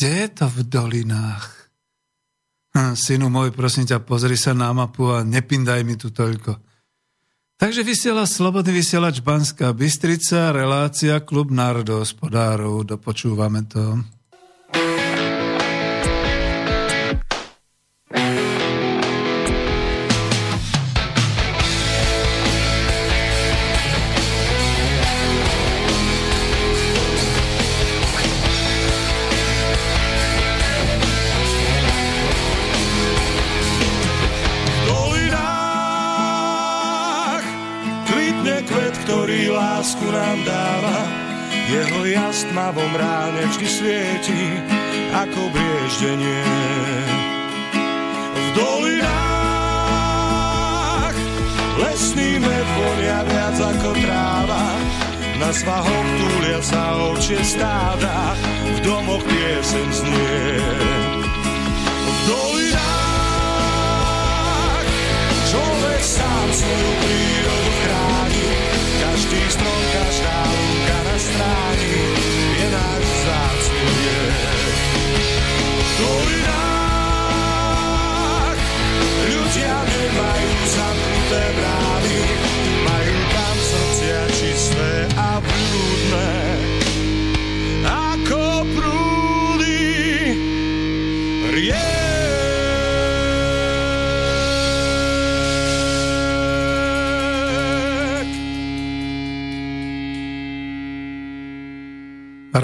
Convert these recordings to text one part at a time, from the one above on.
Kde je to v dolinách? Hm, synu môj, prosím ťa, pozri sa na mapu a nepindaj mi tu toľko. Takže vysiela Slobodný vysielač Banská Bystrica, relácia Klub národohospodárov. Dopočúvame to.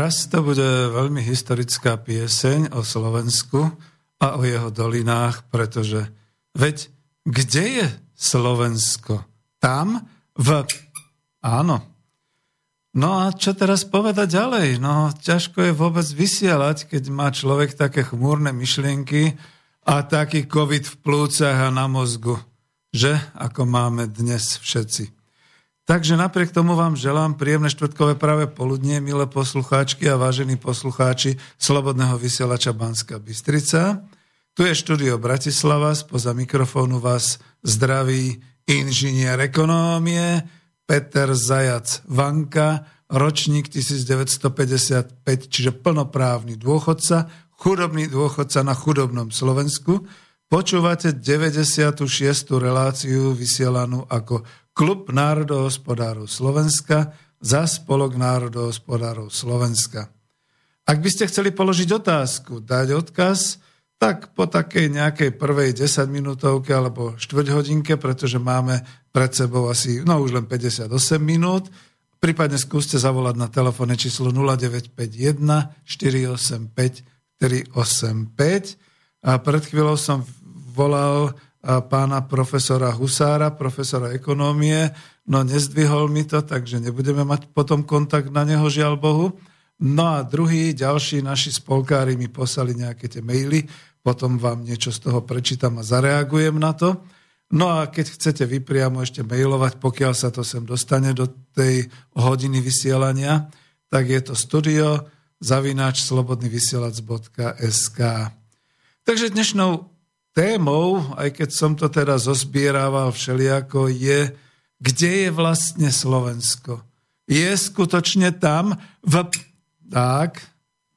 Raz to bude veľmi historická pieseň o Slovensku a o jeho dolinách, pretože veď kde je Slovensko? Tam? V... Áno. No a čo teraz povedať ďalej? No ťažko je vôbec vysielať, keď má človek také chmúrne myšlienky a taký covid v plúcach a na mozgu, že ako máme dnes všetci. Takže napriek tomu vám želám príjemné štvrtkové práve poludnie, milé poslucháčky a vážení poslucháči Slobodného vysielača Banska Bystrica. Tu je štúdio Bratislava, spoza mikrofónu vás zdraví inžinier ekonómie Peter Zajac Vanka, ročník 1955, čiže plnoprávny dôchodca, chudobný dôchodca na chudobnom Slovensku. Počúvate 96. reláciu vysielanú ako Klub národohospodárov Slovenska za Spolok národohospodárov Slovenska. Ak by ste chceli položiť otázku, dať odkaz, tak po takej nejakej prvej 10 minútovke alebo štvrť hodinke, pretože máme pred sebou asi, no už len 58 minút, prípadne skúste zavolať na telefónne číslo 0951 485 385 a pred chvíľou som volal pána profesora Husára, profesora ekonómie, no nezdvihol mi to, takže nebudeme mať potom kontakt na neho, žiaľ Bohu. No a druhý, ďalší naši spolkári mi poslali nejaké tie maily, potom vám niečo z toho prečítam a zareagujem na to. No a keď chcete vy priamo ešte mailovať, pokiaľ sa to sem dostane do tej hodiny vysielania, tak je to studio zavináč slobodnyvysielac.sk. Takže dnešnou témou, aj keď som to teda zozbierával všelijako, je kde je vlastne Slovensko. Je skutočne tam v... Tak,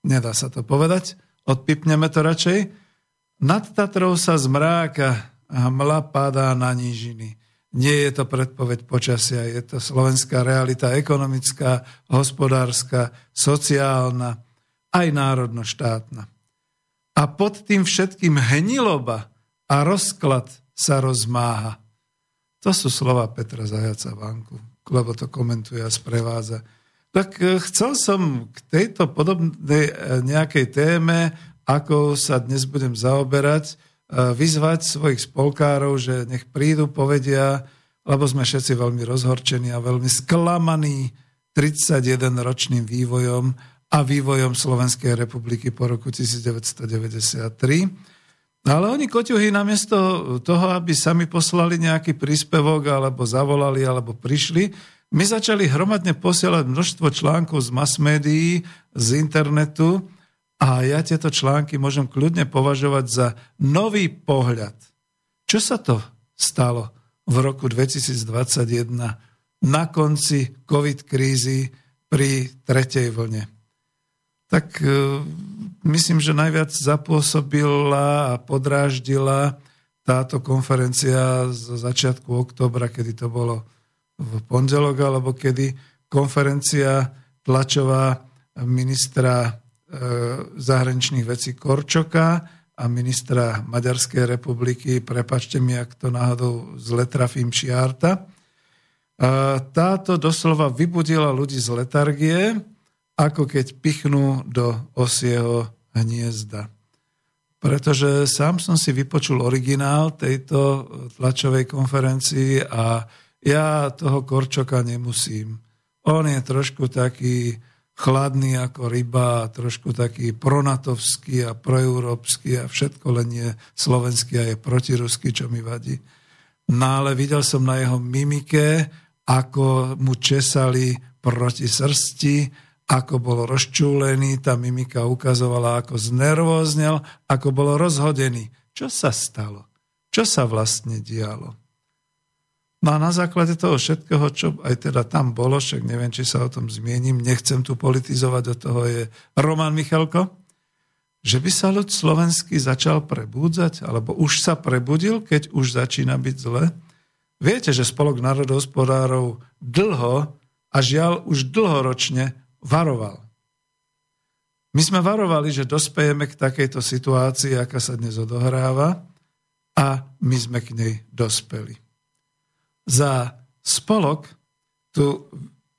nedá sa to povedať, odpipneme to radšej. Nad Tatrou sa zmráka a mla padá na nížiny. Nie je to predpoveď počasia, je to slovenská realita ekonomická, hospodárska, sociálna, aj národnoštátna. A pod tým všetkým hniloba a rozklad sa rozmáha. To sú slova Petra Zajaca Vanku, lebo to komentuje a sprevádza. Tak e, chcel som k tejto podobnej e, nejakej téme, ako sa dnes budem zaoberať, E, vyzvať svojich spolkárov, že nech prídu, povedia, lebo sme všetci veľmi rozhorčení a veľmi sklamaní 31-ročným vývojom a vývojom Slovenskej republiky po roku 1993. Ale oni koťuhy namiesto toho, aby sami poslali nejaký príspevok alebo zavolali alebo prišli, my začali hromadne posielať množstvo článkov z mass médií, z internetu, a ja tieto články môžem kľudne považovať za nový pohľad. Čo sa to stalo v roku 2021 na konci COVID krízy pri tretej vlne? Tak e, myslím, že najviac zapôsobila a podráždila táto konferencia z začiatku oktobra, kedy to bolo v pondelok, alebo kedy konferencia tlačová ministra E, zahraničných vecí Korčoka a ministra Maďarskej republiky, prepačte mi, ak to náhodou zle trafím, Šiarta. Táto doslova vybudila ľudí z letargie, ako keď pichnú do osieho hniezda. Pretože sám som si vypočul originál tejto tlačovej konferencii a ja toho Korčoka nemusím. On je trošku taký chladný ako ryba, trošku taký pronatovský a proeurópsky a všetko len je slovenský a je protiruský, čo mi vadí. No ale videl som na jeho mimike, ako mu česali proti srsti, ako bol rozčúlený, tá mimika ukazovala, ako znervóznel, ako bol rozhodený. Čo sa stalo? Čo sa vlastne dialo? No a na základe toho všetkého, čo aj teda tam bolo, však neviem, či sa o tom zmiením, nechcem tu politizovať, do toho je Roman Michalko, že by sa ľud slovenský začal prebúdzať, alebo už sa prebudil, keď už začína byť zle. Viete, že Spolok národohospodárov dlho a žiaľ už dlhoročne varoval. My sme varovali, že dospejeme k takejto situácii, aká sa dnes odohráva a my sme k nej dospeli. Za spolok tu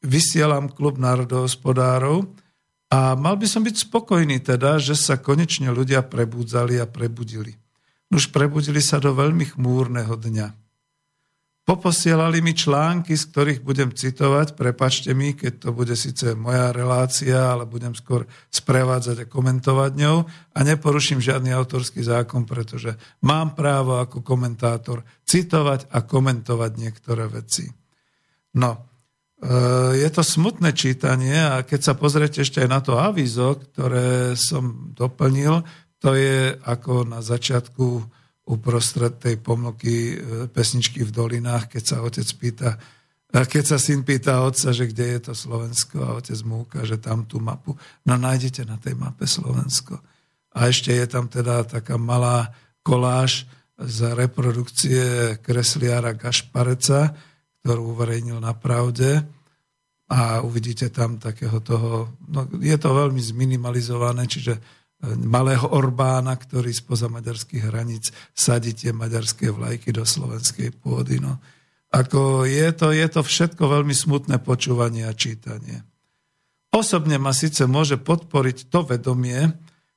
vysielam klub národohospodárov a mal by som byť spokojný teda, že sa konečne ľudia prebúdzali a prebudili. Už prebudili sa do veľmi chmúrneho dňa. Poposielali mi články, z ktorých budem citovať, prepačte mi, keď to bude síce moja relácia, ale budem skôr sprevádzať a komentovať ňou a neporuším žiadny autorský zákon, pretože mám právo ako komentátor citovať a komentovať niektoré veci. No, e, je to smutné čítanie a keď sa pozriete ešte aj na to avizo, ktoré som doplnil, to je ako na začiatku uprostred tej pomlky e, pesničky v dolinách, keď sa otec pýta, keď sa syn pýta otca, že kde je to Slovensko a otec mu ukáže tam tú mapu. No nájdete na tej mape Slovensko. A ešte je tam teda taká malá koláž z reprodukcie kresliara Gašpareca, ktorú uverejnil na pravde a uvidíte tam takého toho, no je to veľmi zminimalizované, čiže malého Orbána, ktorý spoza maďarských hraníc sadí tie maďarské vlajky do slovenskej pôdy. No. Ako je to, je to všetko veľmi smutné počúvanie a čítanie. Osobne ma síce môže podporiť to vedomie,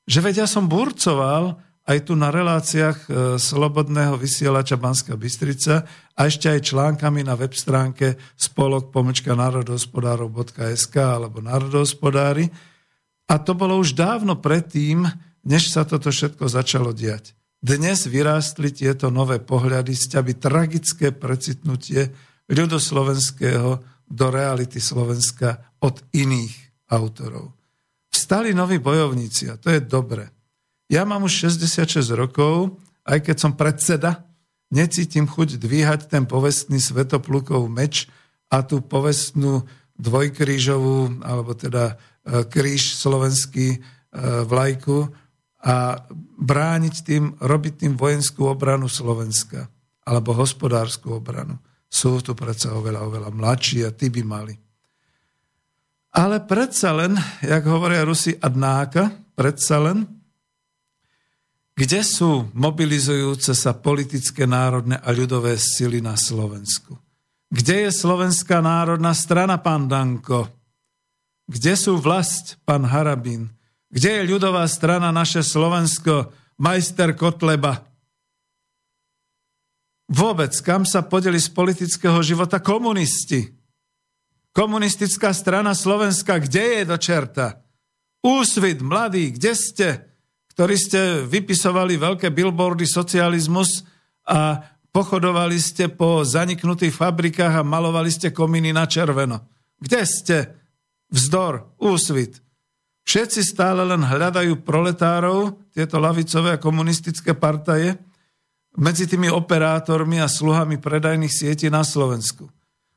že veď ja som burcoval aj tu na reláciách e, Slobodného vysielača Banská Bystrica a ešte aj článkami na web stránke spolok pomlčka národohospodárov.sk alebo národohospodári, a to bolo už dávno predtým, než sa toto všetko začalo diať. Dnes vyrástli tieto nové pohľady, sťaby tragické precitnutie ľudoslovenského do reality Slovenska od iných autorov. Vstali noví bojovníci a to je dobre. Ja mám už 66 rokov, aj keď som predseda necítim chuť dvíhať ten povestný svetoplukov meč a tú povestnú dvojkrížovú, alebo teda kríž slovenský e, vlajku a brániť tým, robiť tým vojenskú obranu Slovenska alebo hospodárskú obranu. Sú tu predsa oveľa, oveľa mladší a tí by mali. Ale predsa len, jak hovoria Rusi, adnáka, predsa len, kde sú mobilizujúce sa politické, národné a ľudové sily na Slovensku? Kde je Slovenská národná strana, pán Danko? Kde sú vlast, pán Harabín? Kde je ľudová strana naše Slovensko, majster Kotleba? Vôbec, kam sa podeli z politického života komunisti? Komunistická strana Slovenska, kde je do čerta? Úsvit, mladí, kde ste? Ktorí ste vypisovali veľké billboardy socializmus a pochodovali ste po zaniknutých fabrikách a malovali ste kominy na červeno. Kde ste? Vzdor, úsvit. Všetci stále len hľadajú proletárov, tieto lavicové a komunistické partaje, medzi tými operátormi a sluhami predajných sietí na Slovensku.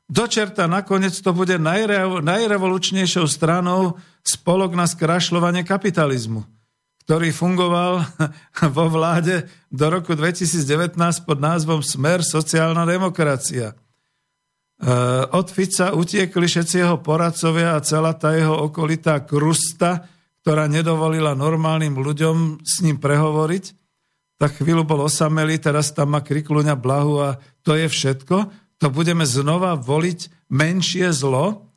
Dočerta nakoniec to bude najre, najrevolučnejšou stranou spolok na skrašľovanie kapitalizmu, ktorý fungoval vo vláde do roku 2019 pod názvom Smer sociálna demokracia – od Fica utiekli všetci jeho poradcovia a celá tá jeho okolitá krusta, ktorá nedovolila normálnym ľuďom s ním prehovoriť. Tak chvíľu bol osamelý, teraz tam má krikluňa blahu a to je všetko. To budeme znova voliť menšie zlo.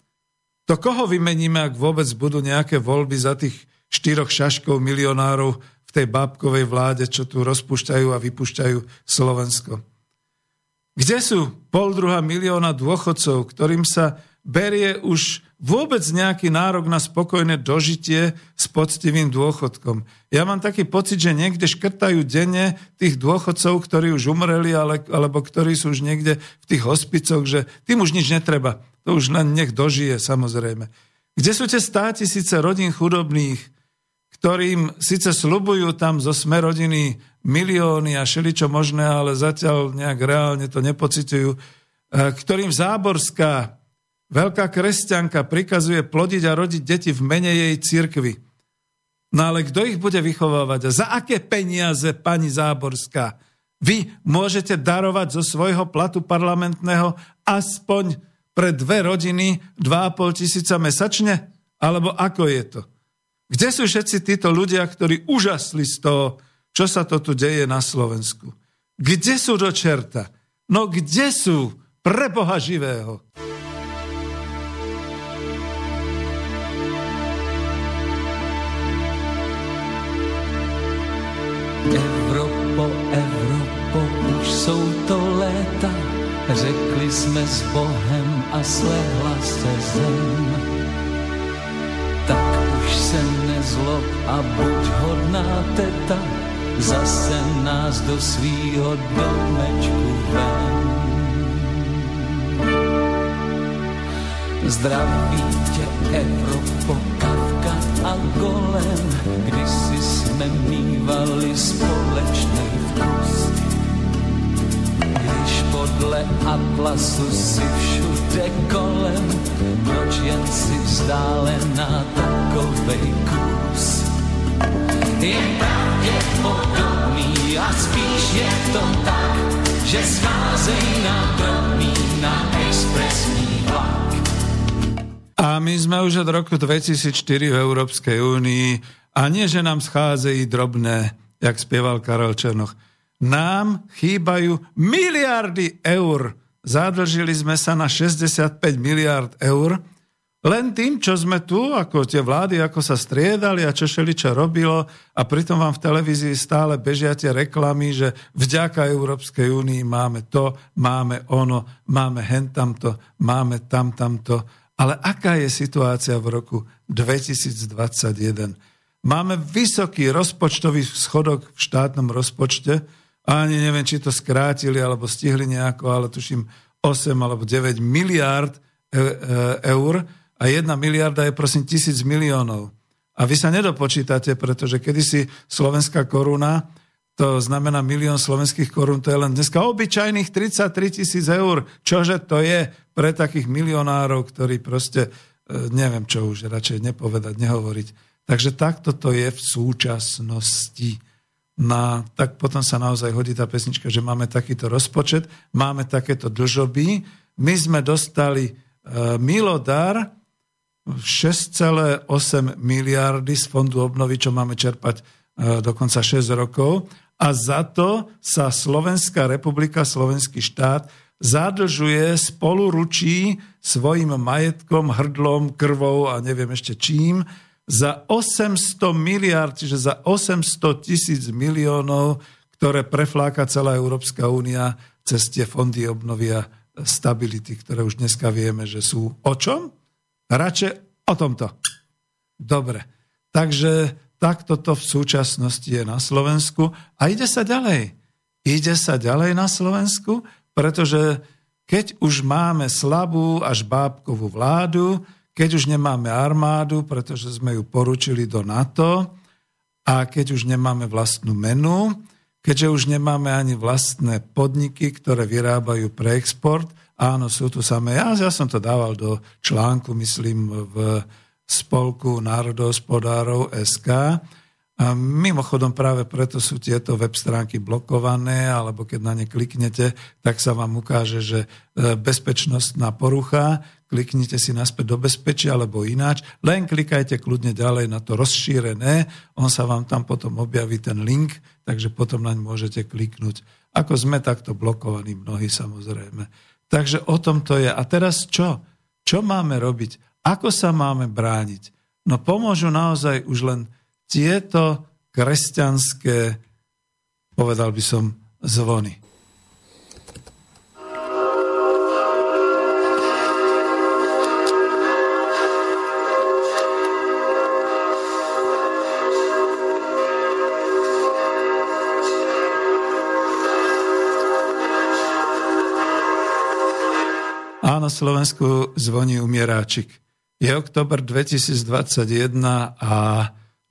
To koho vymeníme, ak vôbec budú nejaké voľby za tých štyroch šaškov milionárov v tej bábkovej vláde, čo tu rozpúšťajú a vypúšťajú Slovensko. Kde sú pol druhá milióna dôchodcov, ktorým sa berie už vôbec nejaký nárok na spokojné dožitie s poctivým dôchodkom. Ja mám taký pocit, že niekde škrtajú denne tých dôchodcov, ktorí už umreli, ale, alebo ktorí sú už niekde v tých hospicoch, že tým už nič netreba. To už len nech dožije, samozrejme. Kde sú tie státisíce rodín chudobných, ktorým síce slubujú tam zo sme rodiny milióny a šeličo možné, ale zatiaľ nejak reálne to nepocitujú, eh, ktorým Záborská, veľká kresťanka, prikazuje plodiť a rodiť deti v mene jej cirkvi. No ale kto ich bude vychovávať? Za aké peniaze, pani Záborská? Vy môžete darovať zo svojho platu parlamentného aspoň pre dve rodiny 2,5 tisíca mesačne? Alebo ako je to? Kde sú všetci títo ľudia, ktorí úžasli z toho, čo sa to tu deje na Slovensku? Kde sú do čerta? No kde sú pre Boha živého? Evropo, Evropo, už jsou to léta, řekli jsme s Bohem a slehla se zem se nezlob a buď hodná teta, zase nás do svýho domečku ven. Zdraví tě Evropo, Kavka a Golem, kdysi jsme mývali společný vkus. Když podle atlasu si všude kolem, proč jen si vzdálená takovej kus? Je pravděpodobný a spíš je to tak, že scházej na drobný na expresní vlak. A my sme už od roku 2004 v Európskej únii a nie, že nám scházejí drobné, jak spieval Karel Černoch, nám chýbajú miliardy eur. Zadlžili sme sa na 65 miliard eur, len tým, čo sme tu, ako tie vlády, ako sa striedali a čo šeliča robilo a pritom vám v televízii stále bežia tie reklamy, že vďaka Európskej únii máme to, máme ono, máme hen tamto, máme tam tamto. Ale aká je situácia v roku 2021? Máme vysoký rozpočtový schodok v štátnom rozpočte, ani neviem, či to skrátili alebo stihli nejako, ale tuším 8 alebo 9 miliárd e, e, eur a jedna miliarda je prosím tisíc miliónov. A vy sa nedopočítate, pretože kedysi slovenská koruna, to znamená milión slovenských korún, to je len dneska obyčajných 33 tisíc eur. Čože to je pre takých milionárov, ktorí proste, e, neviem čo už, radšej nepovedať, nehovoriť. Takže takto to je v súčasnosti. No, tak potom sa naozaj hodí tá pesnička, že máme takýto rozpočet, máme takéto dlžoby. My sme dostali e, milodar 6,8 miliardy z fondu obnovy, čo máme čerpať e, dokonca 6 rokov a za to sa Slovenská republika, slovenský štát zadlžuje, spoluručí svojim majetkom, hrdlom, krvou a neviem ešte čím, za 800 miliard, čiže za 800 tisíc miliónov, ktoré prefláka celá Európska únia cez tie fondy obnovia stability, ktoré už dneska vieme, že sú o čom? Radšej o tomto. Dobre. Takže Takto to v súčasnosti je na Slovensku a ide sa ďalej. Ide sa ďalej na Slovensku, pretože keď už máme slabú až bábkovú vládu, keď už nemáme armádu, pretože sme ju poručili do NATO a keď už nemáme vlastnú menu, keďže už nemáme ani vlastné podniky, ktoré vyrábajú pre export, áno, sú tu samé, ja, ja som to dával do článku, myslím, v spolku národohospodárov SK. A mimochodom práve preto sú tieto web stránky blokované, alebo keď na ne kliknete, tak sa vám ukáže, že e, bezpečnostná porucha, kliknite si naspäť do bezpečia, alebo ináč, len klikajte kľudne ďalej na to rozšírené, on sa vám tam potom objaví ten link, takže potom naň môžete kliknúť. Ako sme takto blokovaní mnohí samozrejme. Takže o tom to je. A teraz čo? Čo máme robiť? Ako sa máme brániť? No pomôžu naozaj už len tieto kresťanské, povedal by som, zvony. Áno, Slovensku zvoní umieráčik. Je oktober 2021 a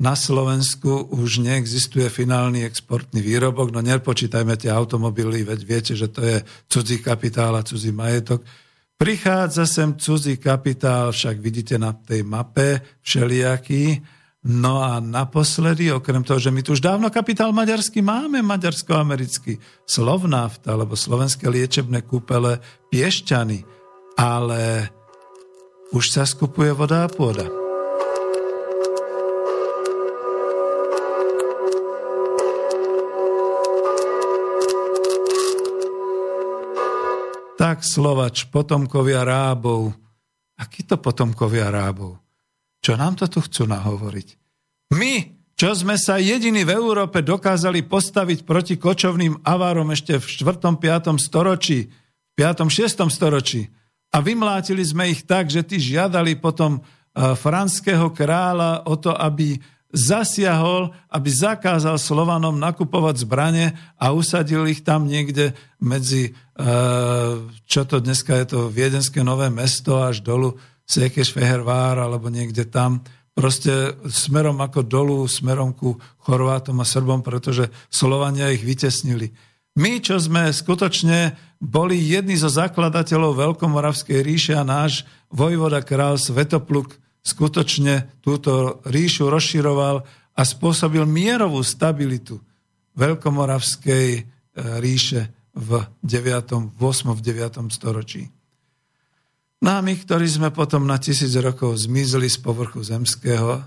na Slovensku už neexistuje finálny exportný výrobok, no nepočítajme tie automobily, veď viete, že to je cudzí kapitál a cudzí majetok. Prichádza sem cudzí kapitál, však vidíte na tej mape všelijaký. No a naposledy, okrem toho, že my tu už dávno kapitál maďarský máme, maďarsko-americký, Slovnaft alebo slovenské liečebné kúpele Piešťany, ale už sa skupuje voda a pôda. Tak Slovač, potomkovia Rábov. Akí to potomkovia Rábov? Čo nám to tu chcú nahovoriť? My, čo sme sa jediní v Európe dokázali postaviť proti kočovným avárom ešte v 4. 5. storočí, v 5. 6. storočí, a vymlátili sme ich tak, že tí žiadali potom e, franského kráľa o to, aby zasiahol, aby zakázal Slovanom nakupovať zbranie a usadil ich tam niekde medzi, e, čo to dneska je to viedenské nové mesto až dolu Sekeš Fehervár alebo niekde tam, proste smerom ako dolu, smerom ku Chorvátom a Srbom, pretože Slovania ich vytesnili. My, čo sme skutočne boli jedni zo zakladateľov Veľkomoravskej ríše a náš vojvoda král Svetopluk skutočne túto ríšu rozširoval a spôsobil mierovú stabilitu Veľkomoravskej e, ríše v 9., 8. v 9. storočí. No a my, ktorí sme potom na tisíc rokov zmizli z povrchu zemského,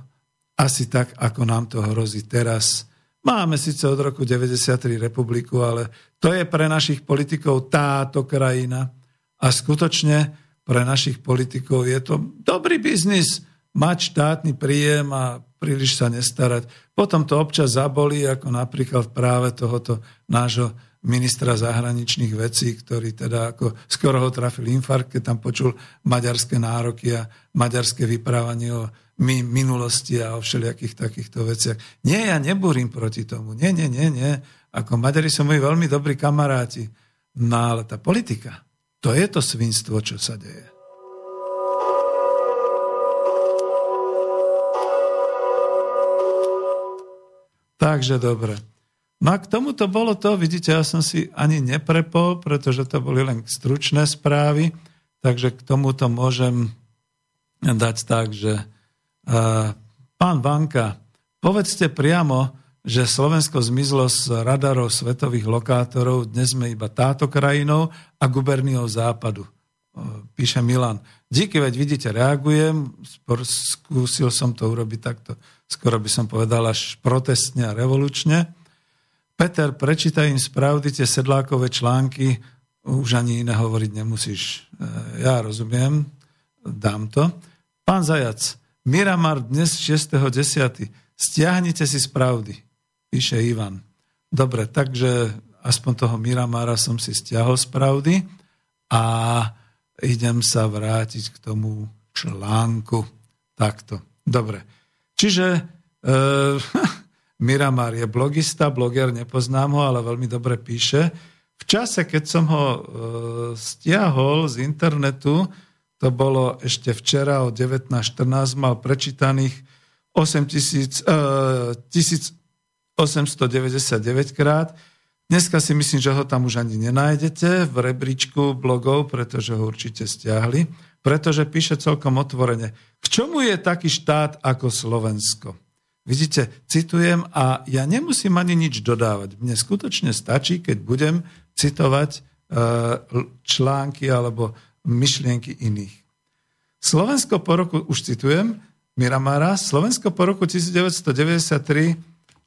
asi tak, ako nám to hrozí teraz, Máme síce od roku 93 republiku, ale to je pre našich politikov táto krajina. A skutočne pre našich politikov je to dobrý biznis mať štátny príjem a príliš sa nestarať. Potom to občas zabolí, ako napríklad práve tohoto nášho ministra zahraničných vecí, ktorý teda ako skoro ho trafil infarkt, keď tam počul maďarské nároky a maďarské vyprávanie o my, minulosti a o všelijakých takýchto veciach. Nie, ja nebúrim proti tomu. Nie, nie, nie, nie. Ako Maďari sú moji veľmi dobrí kamaráti. No ale tá politika, to je to svinstvo, čo sa deje. Takže dobre. No a k tomuto bolo to, vidíte, ja som si ani neprepol, pretože to boli len stručné správy, takže k tomuto môžem dať tak, že pán Vanka, povedzte priamo, že Slovensko zmizlo z radarov svetových lokátorov, dnes sme iba táto krajinou a guberniou západu. Píše Milan. Díky, veď vidíte, reagujem, skúsil som to urobiť takto, skoro by som povedal až protestne a revolučne. Peter, prečítaj im spravdy tie sedlákové články, už ani iné hovoriť nemusíš. E, ja rozumiem, dám to. Pán Zajac, Miramar dnes 6.10. Stiahnite si spravdy píše Ivan. Dobre, takže aspoň toho Miramara som si stiahol z pravdy a idem sa vrátiť k tomu článku. Takto. Dobre. Čiže e, Miramar je blogista, bloger, nepoznám ho, ale veľmi dobre píše. V čase, keď som ho e, stiahol z internetu, to bolo ešte včera o 19.14, mal prečítaných 8 tisíc, e, 899 krát. Dneska si myslím, že ho tam už ani nenájdete v rebríčku blogov, pretože ho určite stiahli, pretože píše celkom otvorene. K čomu je taký štát ako Slovensko? Vidíte, citujem a ja nemusím ani nič dodávať. Mne skutočne stačí, keď budem citovať e, články alebo myšlienky iných. Slovensko po roku, už citujem, Miramara, Slovensko po roku 1993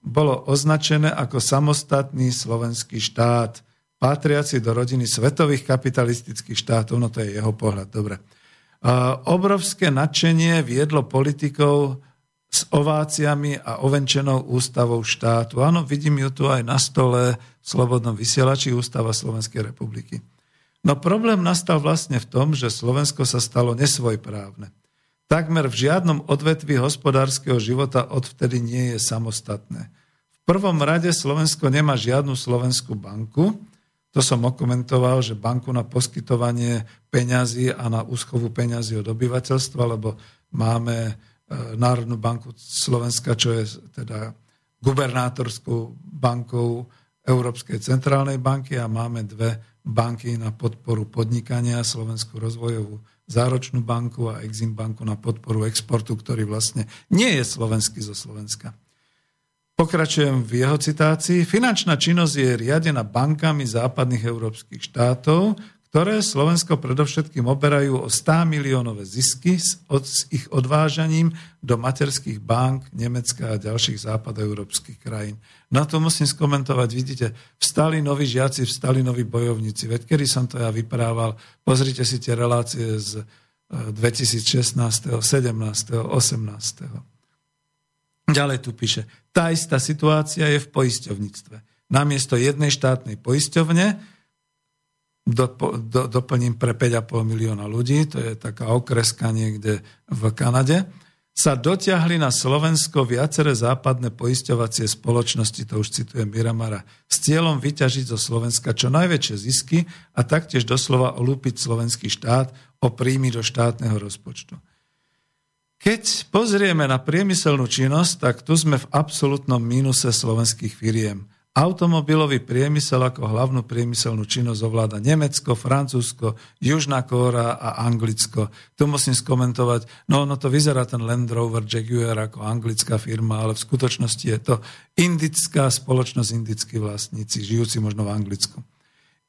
bolo označené ako samostatný slovenský štát, patriaci do rodiny svetových kapitalistických štátov, no to je jeho pohľad, dobre. Obrovské nadšenie viedlo politikov s ováciami a ovenčenou ústavou štátu. Áno, vidím ju tu aj na stole v Slobodnom vysielači Ústava Slovenskej republiky. No problém nastal vlastne v tom, že Slovensko sa stalo nesvojprávne. Takmer v žiadnom odvetvi hospodárskeho života odvtedy nie je samostatné. V prvom rade Slovensko nemá žiadnu slovenskú banku. To som okomentoval, že banku na poskytovanie peňazí a na úschovu peňazí od obyvateľstva, lebo máme e, Národnú banku Slovenska, čo je teda gubernátorskou bankou Európskej centrálnej banky a máme dve banky na podporu podnikania, Slovenskú rozvojovú záročnú banku a Exim banku na podporu exportu, ktorý vlastne nie je slovenský zo Slovenska. Pokračujem v jeho citácii. Finančná činnosť je riadená bankami západných európskych štátov, ktoré Slovensko predovšetkým oberajú o 100 miliónové zisky s, od, s ich odvážaním do materských bank Nemecka a ďalších západoeurópskych krajín. Na to musím skomentovať, vidíte, vstali noví žiaci, vstali noví bojovníci. Veď kedy som to ja vyprával, pozrite si tie relácie z 2016., 17., 18. Ďalej tu píše, tá istá situácia je v poisťovníctve. Namiesto jednej štátnej poisťovne, do, do, doplním pre 5,5 milióna ľudí, to je taká okreska niekde v Kanade, sa dotiahli na Slovensko viaceré západné poisťovacie spoločnosti, to už citujem Miramara, s cieľom vyťažiť zo Slovenska čo najväčšie zisky a taktiež doslova olúpiť slovenský štát o príjmy do štátneho rozpočtu. Keď pozrieme na priemyselnú činnosť, tak tu sme v absolútnom mínuse slovenských firiem. Automobilový priemysel ako hlavnú priemyselnú činnosť ovláda Nemecko, Francúzsko, Južná Kóra a Anglicko. Tu musím skomentovať, no, no to vyzerá ten Land Rover Jaguar ako anglická firma, ale v skutočnosti je to indická spoločnosť, indickí vlastníci, žijúci možno v Anglicku.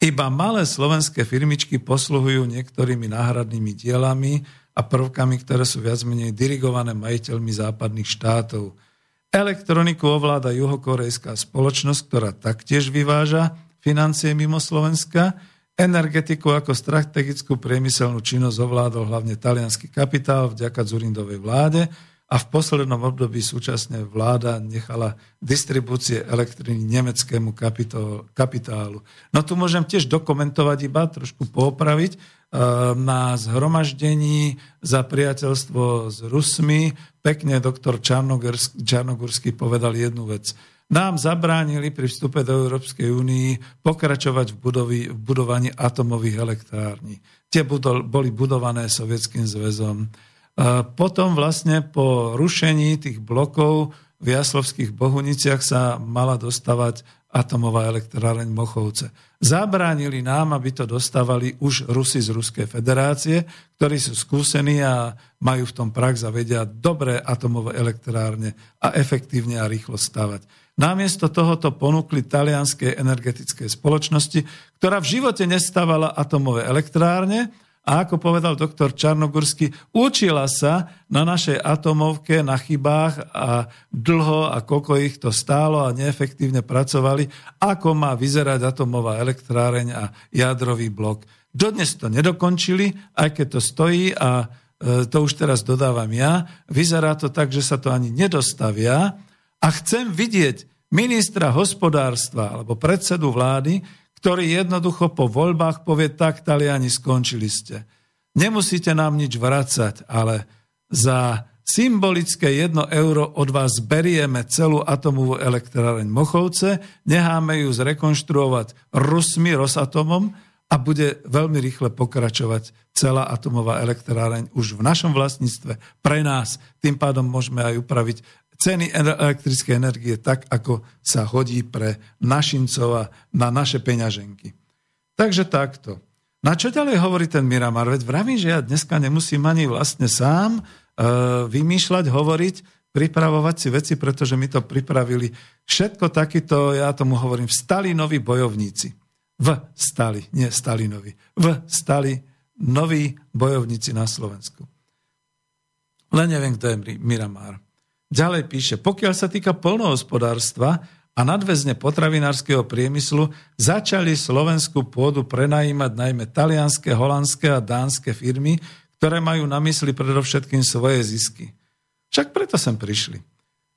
Iba malé slovenské firmičky posluhujú niektorými náhradnými dielami a prvkami, ktoré sú viac menej dirigované majiteľmi západných štátov – Elektroniku ovláda juhokorejská spoločnosť, ktorá taktiež vyváža financie mimo Slovenska. Energetiku ako strategickú priemyselnú činnosť ovládol hlavne talianský kapitál vďaka Zurindovej vláde a v poslednom období súčasne vláda nechala distribúcie elektriny nemeckému kapitálu. No tu môžem tiež dokumentovať iba, trošku poopraviť, na zhromaždení za priateľstvo s Rusmi pekne doktor Čarnogurský povedal jednu vec. Nám zabránili pri vstupe do Európskej únii pokračovať v, budovi, v budovaní atomových elektrární. Tie budol, boli budované Sovietským zväzom. Potom vlastne po rušení tých blokov v Jaslovských Bohuniciach sa mala dostávať atomová elektráreň Mochovce. Zabránili nám, aby to dostávali už Rusi z Ruskej federácie, ktorí sú skúsení a majú v tom prax a vedia dobré atomové elektrárne a efektívne a rýchlo stavať. Namiesto tohoto ponúkli talianskej energetickej spoločnosti, ktorá v živote nestávala atomové elektrárne, a ako povedal doktor Čarnogursky, učila sa na našej atomovke na chybách a dlho a koľko ich to stálo a neefektívne pracovali, ako má vyzerať atomová elektráreň a jadrový blok. Dodnes to nedokončili, aj keď to stojí a e, to už teraz dodávam ja. Vyzerá to tak, že sa to ani nedostavia a chcem vidieť ministra hospodárstva alebo predsedu vlády, ktorý jednoducho po voľbách povie, tak Taliani skončili ste. Nemusíte nám nič vracať, ale za symbolické jedno euro od vás berieme celú atomovú elektráreň Mochovce, necháme ju zrekonštruovať Rusmi, Rosatomom a bude veľmi rýchle pokračovať celá atomová elektráreň už v našom vlastníctve pre nás. Tým pádom môžeme aj upraviť ceny elektrickej energie tak, ako sa hodí pre našincov a na naše peňaženky. Takže takto. Na čo ďalej hovorí ten Miramar? Veď vravím, že ja dneska nemusím ani vlastne sám e, vymýšľať, hovoriť, pripravovať si veci, pretože mi to pripravili všetko takýto, ja tomu hovorím, vstali noví bojovníci. V stali, nie Stalinovi. V stali noví bojovníci na Slovensku. Len neviem, kto je Miramár. Ďalej píše, pokiaľ sa týka polnohospodárstva a nadväzne potravinárskeho priemyslu, začali slovenskú pôdu prenajímať najmä talianské, holandské a dánske firmy, ktoré majú na mysli predovšetkým svoje zisky. Však preto sem prišli.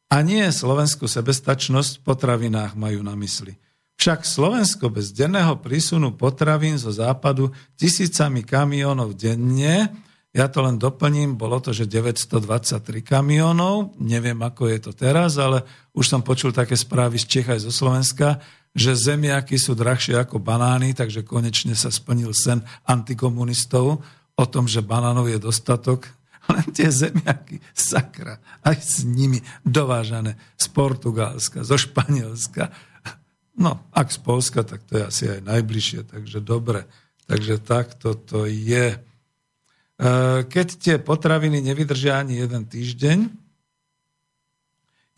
A nie slovenskú sebestačnosť v potravinách majú na mysli. Však Slovensko bez denného prísunu potravín zo západu tisícami kamionov denne ja to len doplním, bolo to, že 923 kamionov, neviem ako je to teraz, ale už som počul také správy z Čech aj zo Slovenska, že zemiaky sú drahšie ako banány, takže konečne sa splnil sen antikomunistov o tom, že banánov je dostatok, len tie zemiaky, sakra, aj s nimi dovážané z Portugalska, zo Španielska. No, ak z Polska, tak to je asi aj najbližšie, takže dobre. Takže takto to je. Eh, keď tie potraviny nevydržia ani jeden týždeň,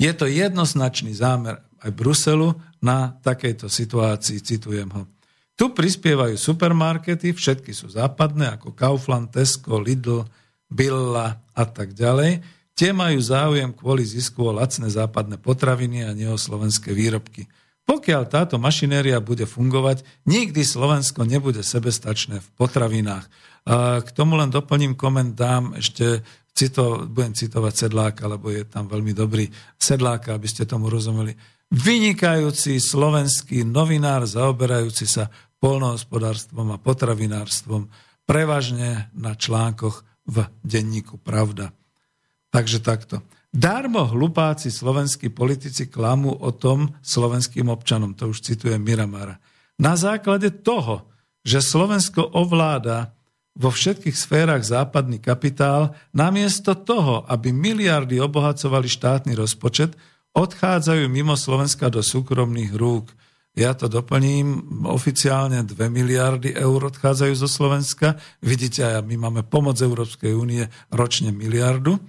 je to jednoznačný zámer aj Bruselu na takejto situácii, citujem ho. Tu prispievajú supermarkety, všetky sú západné, ako Kaufland, Tesco, Lidl, Billa a tak ďalej. Tie majú záujem kvôli zisku o lacné západné potraviny a nie o slovenské výrobky. Pokiaľ táto mašinéria bude fungovať, nikdy Slovensko nebude sebestačné v potravinách. K tomu len doplním koment, dám ešte, cito, budem citovať Sedláka, lebo je tam veľmi dobrý Sedláka, aby ste tomu rozumeli. Vynikajúci slovenský novinár zaoberajúci sa polnohospodárstvom a potravinárstvom, prevažne na článkoch v denníku Pravda. Takže takto. Darmo hlupáci slovenskí politici klamú o tom slovenským občanom, to už citujem Miramara. Na základe toho, že Slovensko ovláda vo všetkých sférach západný kapitál, namiesto toho, aby miliardy obohacovali štátny rozpočet, odchádzajú mimo Slovenska do súkromných rúk. Ja to doplním, oficiálne 2 miliardy eur odchádzajú zo Slovenska. Vidíte, my máme pomoc Európskej únie ročne miliardu,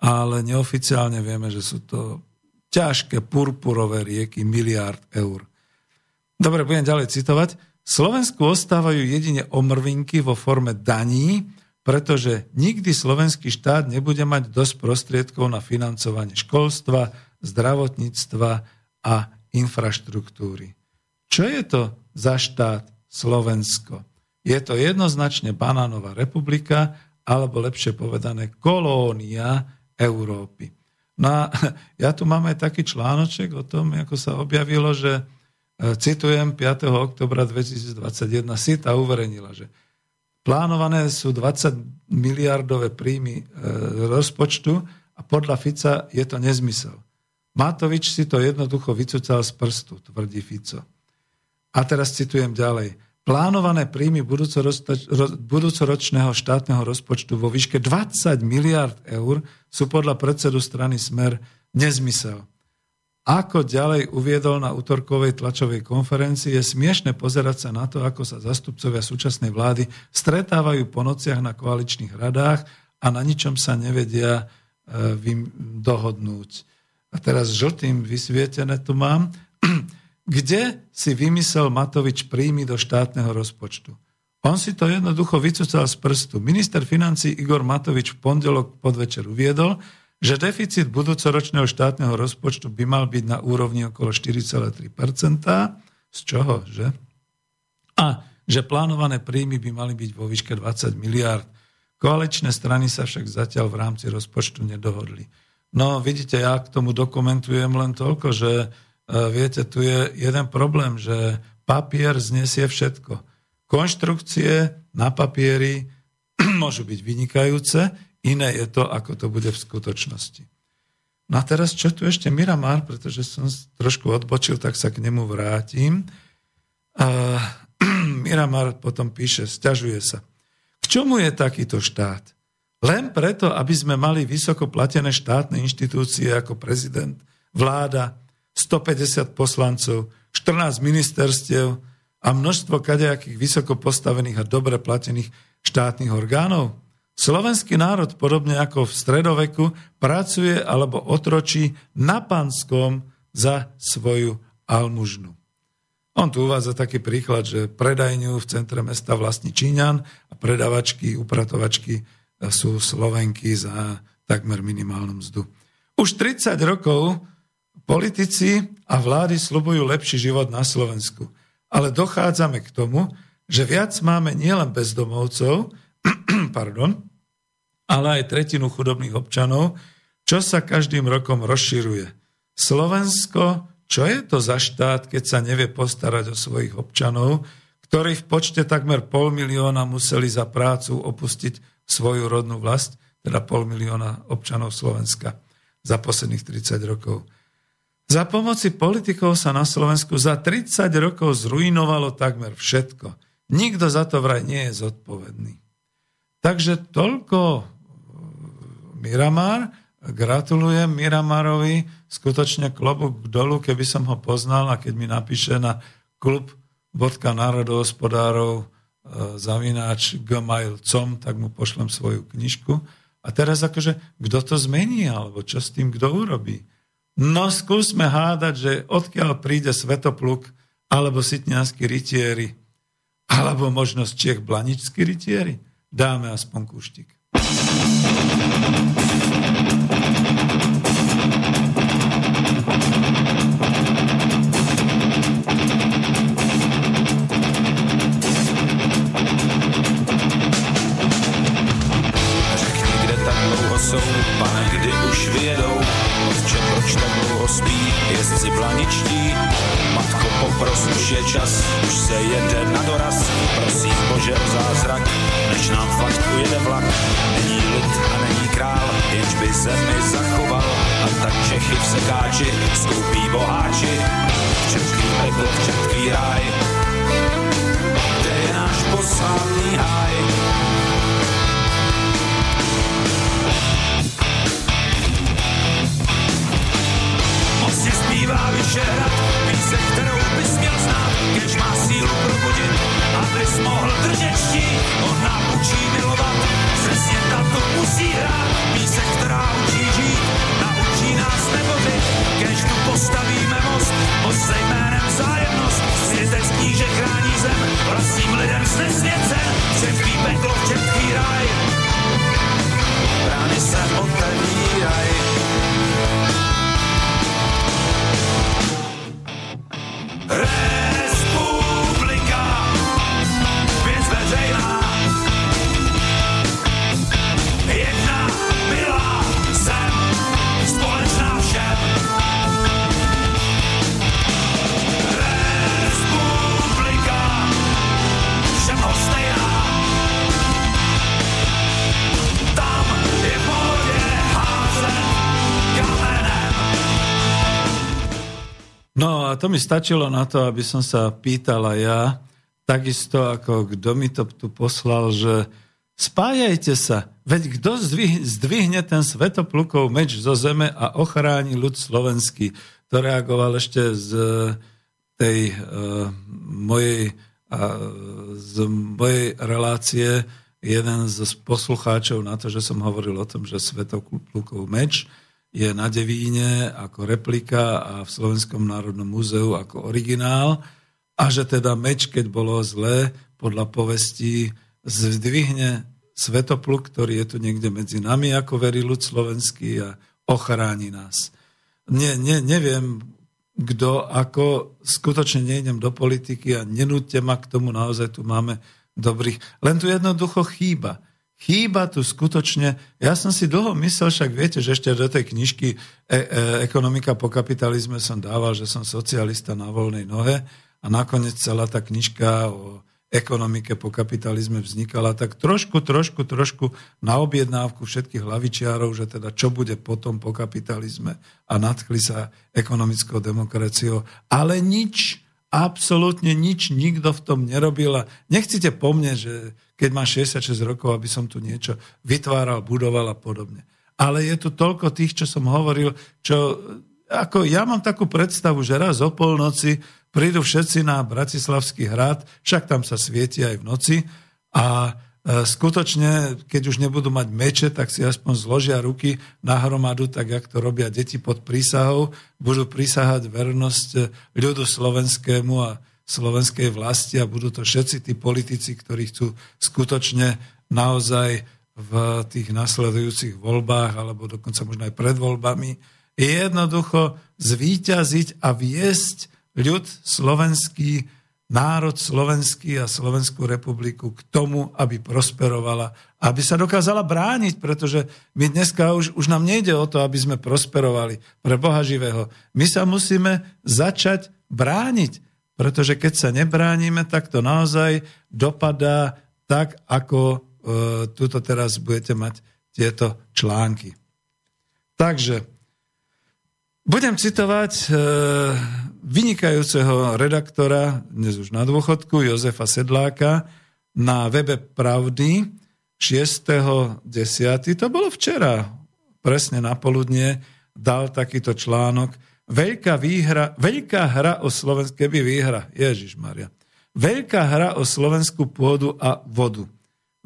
ale neoficiálne vieme, že sú to ťažké purpurové rieky miliard eur. Dobre, budem ďalej citovať. Slovensku ostávajú jedine omrvinky vo forme daní, pretože nikdy slovenský štát nebude mať dosť prostriedkov na financovanie školstva, zdravotníctva a infraštruktúry. Čo je to za štát Slovensko? Je to jednoznačne banánová republika, alebo lepšie povedané kolónia Európy. No a ja tu mám aj taký článoček o tom, ako sa objavilo, že E, citujem 5. oktobra 2021 SITA uverejnila, že plánované sú 20 miliardové príjmy e, rozpočtu a podľa Fica je to nezmysel. Matovič si to jednoducho vycúcal z prstu, tvrdí Fico. A teraz citujem ďalej. Plánované príjmy budúcoročného štátneho rozpočtu vo výške 20 miliard eur sú podľa predsedu strany Smer nezmysel. ako ďalej uviedol na útorkovej tlačovej konferencii, je smiešne pozerať sa na to, ako sa zastupcovia súčasnej vlády stretávajú po nociach na koaličných radách a na ničom sa nevedia e, dohodnúť. A teraz žltým vysvietené tu mám. Kde si vymyslel Matovič príjmy do štátneho rozpočtu? On si to jednoducho vycúcal z prstu. Minister financí Igor Matovič v pondelok podvečer uviedol, že deficit budúcoročného štátneho rozpočtu by mal byť na úrovni okolo 4,3% Z čoho, že? A že plánované príjmy by mali byť vo výške 20 miliárd. Koaličné strany sa však zatiaľ v rámci rozpočtu nedohodli. No vidíte, ja k tomu dokumentujem len toľko, že viete, tu je jeden problém, že papier znesie všetko. Konštrukcie na papieri môžu byť vynikajúce, Iné je to, ako to bude v skutočnosti. No a teraz čo tu ešte Miramar, pretože som trošku odbočil, tak sa k nemu vrátim. A Miramar potom píše, stiažuje sa. K čomu je takýto štát? Len preto, aby sme mali vysoko platené štátne inštitúcie ako prezident, vláda, 150 poslancov, 14 ministerstiev a množstvo kadejakých vysoko postavených a dobre platených štátnych orgánov? Slovenský národ, podobne ako v stredoveku, pracuje alebo otročí na panskom za svoju almužnu. On tu uvádza taký príklad, že predajňu v centre mesta vlastní Číňan a predavačky, upratovačky sú Slovenky za takmer minimálnu mzdu. Už 30 rokov politici a vlády slubujú lepší život na Slovensku. Ale dochádzame k tomu, že viac máme nielen bezdomovcov, pardon, ale aj tretinu chudobných občanov, čo sa každým rokom rozširuje. Slovensko, čo je to za štát, keď sa nevie postarať o svojich občanov, ktorí v počte takmer pol milióna museli za prácu opustiť svoju rodnú vlast, teda pol milióna občanov Slovenska za posledných 30 rokov. Za pomoci politikov sa na Slovensku za 30 rokov zrujnovalo takmer všetko. Nikto za to vraj nie je zodpovedný. Takže toľko Miramar. Gratulujem Miramarovi, skutočne klobúk dolu, keby som ho poznal a keď mi napíše na klub bodka národohospodárov e, zavináč gmail.com, tak mu pošlem svoju knižku. A teraz akože, kto to zmení, alebo čo s tým kto urobí? No skúsme hádať, že odkiaľ príde Svetopluk, alebo Sitňanskí rytieri, alebo možno z Čech Blaničskí rytieri. Dáme aspoň kúštik. pane, kdy už vyjedou, proč tak dlouho spí, jestli blaničtí, matko, popros, už je čas, už se jede na doraz, prosím Bože o zázrak, než nám fakt ujede vlak, není lid a není král, jenž by zemi zachoval, a tak Čechy v sekáči skoupí boháči, četký peklo, četký ráj, kde je náš posvátný háj. Zpívá Vyšehrad, píseň, kterou bys měl znát, kež má sílu probudit, abys mohl držet štít, on nám učí milovat, přesně tato musí hrát, píseň, která učí žít, naučí nás nebořit, kež tu postavíme most to mi stačilo na to, aby som sa pýtala ja, takisto ako kto mi to tu poslal, že spájajte sa, veď kto zdvihne ten svetoplukov meč zo zeme a ochráni ľud slovenský. to reagoval ešte z tej uh, mojej, uh, z mojej relácie jeden z poslucháčov na to, že som hovoril o tom, že Svetoplukov meč je na Devíne ako replika a v Slovenskom národnom múzeu ako originál a že teda meč, keď bolo zlé, podľa povestí zdvihne Svetopluk, ktorý je tu niekde medzi nami ako verí ľud slovenský a ochráni nás ne, ne, neviem, kto ako, skutočne nejdem do politiky a nenúďte ma k tomu, naozaj tu máme dobrých. Len tu jednoducho chýba. Chýba tu skutočne, ja som si dlho myslel, však viete, že ešte do tej knižky e, e, Ekonomika po kapitalizme som dával, že som socialista na voľnej nohe a nakoniec celá tá knižka o ekonomike po kapitalizme vznikala, tak trošku, trošku, trošku na objednávku všetkých hlavičiarov, že teda čo bude potom po kapitalizme a nadchli sa ekonomickou demokraciou. Ale nič, absolútne nič nikto v tom nerobil. A nechcite po mne, že keď mám 66 rokov, aby som tu niečo vytváral, budoval a podobne. Ale je tu toľko tých, čo som hovoril, čo ako ja mám takú predstavu, že raz o polnoci prídu všetci na Bratislavský hrad, však tam sa svieti aj v noci a skutočne, keď už nebudú mať meče, tak si aspoň zložia ruky na hromadu, tak jak to robia deti pod prísahou, budú prísahať vernosť ľudu slovenskému a slovenskej vlasti a budú to všetci tí politici, ktorí chcú skutočne naozaj v tých nasledujúcich voľbách alebo dokonca možno aj pred voľbami jednoducho zvíťaziť a viesť ľud slovenský, národ slovenský a Slovenskú republiku k tomu, aby prosperovala, aby sa dokázala brániť, pretože my dneska už, už nám nejde o to, aby sme prosperovali pre Boha živého. My sa musíme začať brániť, pretože keď sa nebránime, tak to naozaj dopadá tak, ako e, tuto teraz budete mať tieto články. Takže budem citovať e, vynikajúceho redaktora, dnes už na dôchodku, Jozefa Sedláka, na webe Pravdy 6.10. To bolo včera, presne na poludne, dal takýto článok. Veľká, výhra, veľká hra o Slovensku, keby výhra, Ježiš Maria. Veľká hra o slovenskú pôdu a vodu.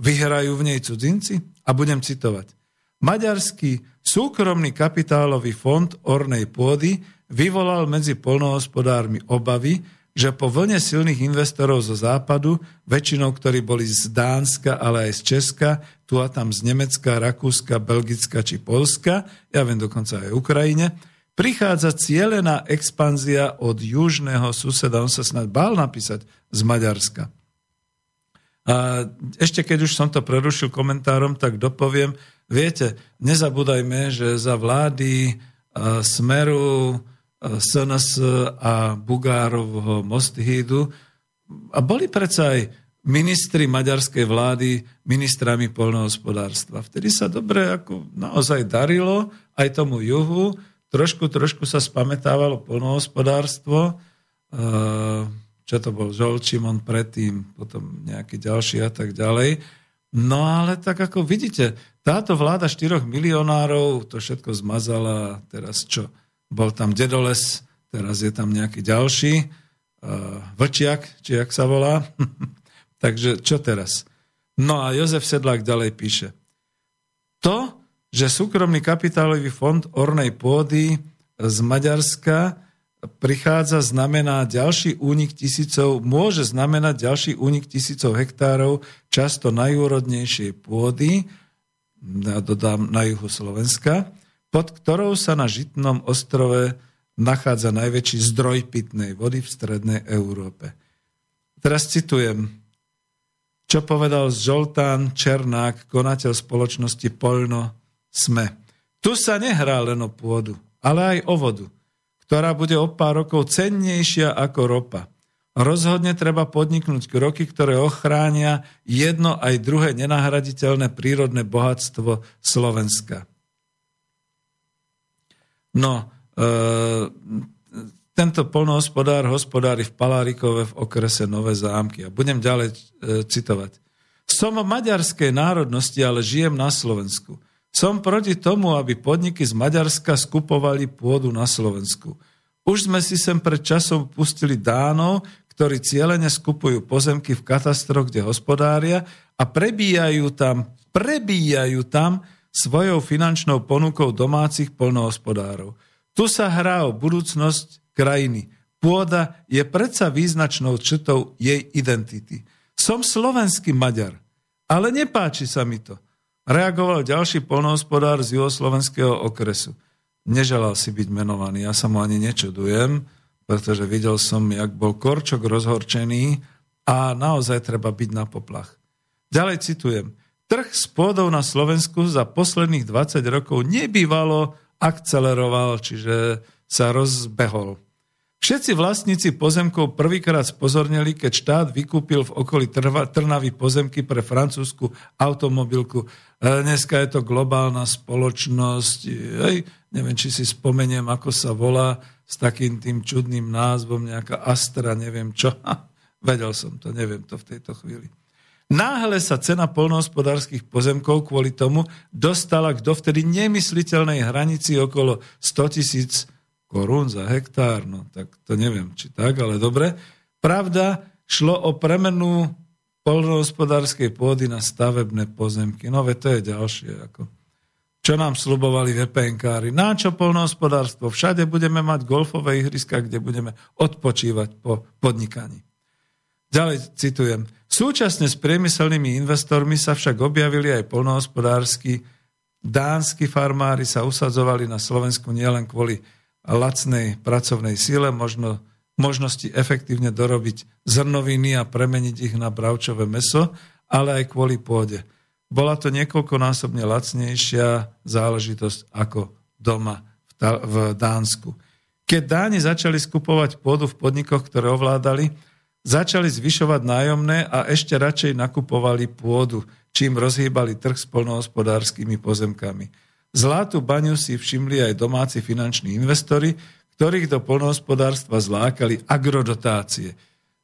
Vyhrajú v nej cudzinci? A budem citovať. Maďarský súkromný kapitálový fond ornej pôdy vyvolal medzi polnohospodármi obavy, že po vlne silných investorov zo západu, väčšinou ktorí boli z Dánska, ale aj z Česka, tu a tam z Nemecka, Rakúska, Belgicka či Polska, ja viem dokonca aj Ukrajine, prichádza cielená expanzia od južného suseda, on sa snad bál napísať z Maďarska. A ešte keď už som to prerušil komentárom, tak dopoviem, Viete, nezabúdajme, že za vlády Smeru, SNS a Bugárovho Mosthídu a boli predsa aj ministri maďarskej vlády ministrami polnohospodárstva. Vtedy sa dobre ako naozaj darilo aj tomu juhu, trošku, trošku sa spametávalo polnohospodárstvo, e, čo to bol Žolčimon predtým, potom nejaký ďalší a tak ďalej. No ale tak ako vidíte, táto vláda 4 milionárov to všetko zmazala, teraz čo? Bol tam Dedoles, teraz je tam nejaký ďalší, uh, Vlčiak, či jak sa volá. Takže čo teraz? No a Jozef Sedlák ďalej píše. To, že súkromný kapitálový fond ornej pôdy z Maďarska prichádza, znamená ďalší únik tisícov, môže znamenať ďalší únik tisícov hektárov často najúrodnejšej pôdy, ja dodám na juhu Slovenska, pod ktorou sa na Žitnom ostrove nachádza najväčší zdroj pitnej vody v strednej Európe. Teraz citujem, čo povedal Zoltán Černák, konateľ spoločnosti Polno Sme. Tu sa nehrá len o pôdu, ale aj o vodu ktorá bude o pár rokov cennejšia ako ropa. Rozhodne treba podniknúť kroky, ktoré ochránia jedno aj druhé nenahraditeľné prírodné bohatstvo Slovenska. No, e, tento polnohospodár hospodári v Palárikove v okrese Nové zámky. A budem ďalej e, citovať. Som maďarskej národnosti, ale žijem na Slovensku. Som proti tomu, aby podniky z Maďarska skupovali pôdu na Slovensku. Už sme si sem pred časom pustili Dánov, ktorí cieľene skupujú pozemky v katastroch, kde hospodária a prebíjajú tam, prebíjajú tam svojou finančnou ponukou domácich polnohospodárov. Tu sa hrá o budúcnosť krajiny. Pôda je predsa význačnou črtou jej identity. Som slovenský Maďar, ale nepáči sa mi to. Reagoval ďalší polnohospodár z juhoslovenského okresu. Neželal si byť menovaný, ja sa mu ani nečudujem, pretože videl som, jak bol Korčok rozhorčený a naozaj treba byť na poplach. Ďalej citujem. Trh s pôdou na Slovensku za posledných 20 rokov nebývalo akceleroval, čiže sa rozbehol. Všetci vlastníci pozemkov prvýkrát spozornili, keď štát vykúpil v okolí Trnavy pozemky pre francúzsku automobilku. E, dneska je to globálna spoločnosť, hej, neviem, či si spomeniem, ako sa volá, s takým tým čudným názvom, nejaká Astra, neviem čo. Vedel som to, neviem to v tejto chvíli. Náhle sa cena polnohospodárskych pozemkov kvôli tomu dostala k dovtedy nemysliteľnej hranici okolo 100 tisíc korún za hektár. No tak to neviem, či tak, ale dobre. Pravda, šlo o premenu polnohospodárskej pôdy na stavebné pozemky. No ve to je ďalšie. Ako. Čo nám slubovali VPNkári? Na čo polnohospodárstvo? Všade budeme mať golfové ihriska, kde budeme odpočívať po podnikaní. Ďalej citujem. Súčasne s priemyselnými investormi sa však objavili aj polnohospodársky. Dánsky farmári sa usadzovali na Slovensku nielen kvôli lacnej pracovnej síle, možno možnosti efektívne dorobiť zrnoviny a premeniť ich na bravčové meso, ale aj kvôli pôde. Bola to niekoľkonásobne lacnejšia záležitosť ako doma v Dánsku. Keď Dáni začali skupovať pôdu v podnikoch, ktoré ovládali, Začali zvyšovať nájomné a ešte radšej nakupovali pôdu, čím rozhýbali trh s polnohospodárskymi pozemkami. Zlatú baňu si všimli aj domáci finanční investori, ktorých do polnohospodárstva zlákali agrodotácie.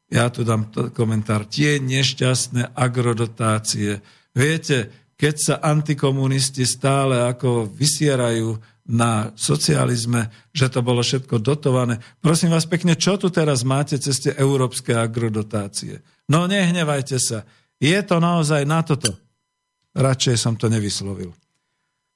Ja tu dám komentár. Tie nešťastné agrodotácie. Viete, keď sa antikomunisti stále ako vysierajú na socializme, že to bolo všetko dotované. Prosím vás pekne, čo tu teraz máte cez tie európske agrodotácie? No nehnevajte sa. Je to naozaj na toto. Radšej som to nevyslovil.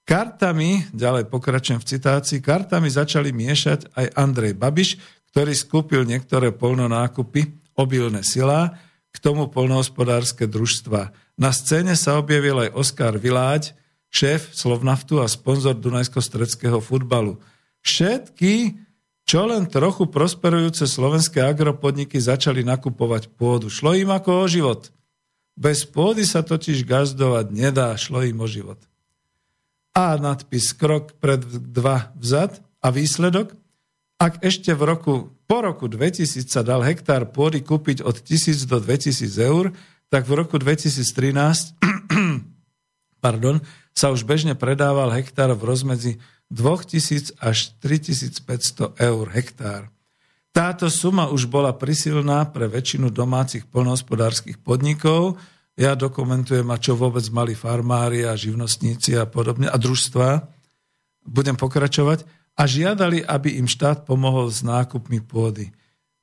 Kartami, ďalej pokračujem v citácii, kartami začali miešať aj Andrej Babiš, ktorý skúpil niektoré polnonákupy, obilné silá, k tomu polnohospodárske družstva. Na scéne sa objavil aj Oskar Viláď, šéf Slovnaftu a sponzor Dunajsko-Stredského futbalu. Všetky, čo len trochu prosperujúce slovenské agropodniky začali nakupovať pôdu. Šlo im ako o život. Bez pôdy sa totiž gazdovať nedá, šlo im o život. A nadpis krok pred dva vzad a výsledok? Ak ešte v roku, po roku 2000 sa dal hektár pôdy kúpiť od 1000 do 2000 eur, tak v roku 2013 pardon, sa už bežne predával hektár v rozmedzi 2000 až 3500 eur hektár. Táto suma už bola prisilná pre väčšinu domácich polnohospodárskych podnikov. Ja dokumentujem, a čo vôbec mali farmári a živnostníci a podobne, a družstva. Budem pokračovať. A žiadali, aby im štát pomohol s nákupmi pôdy.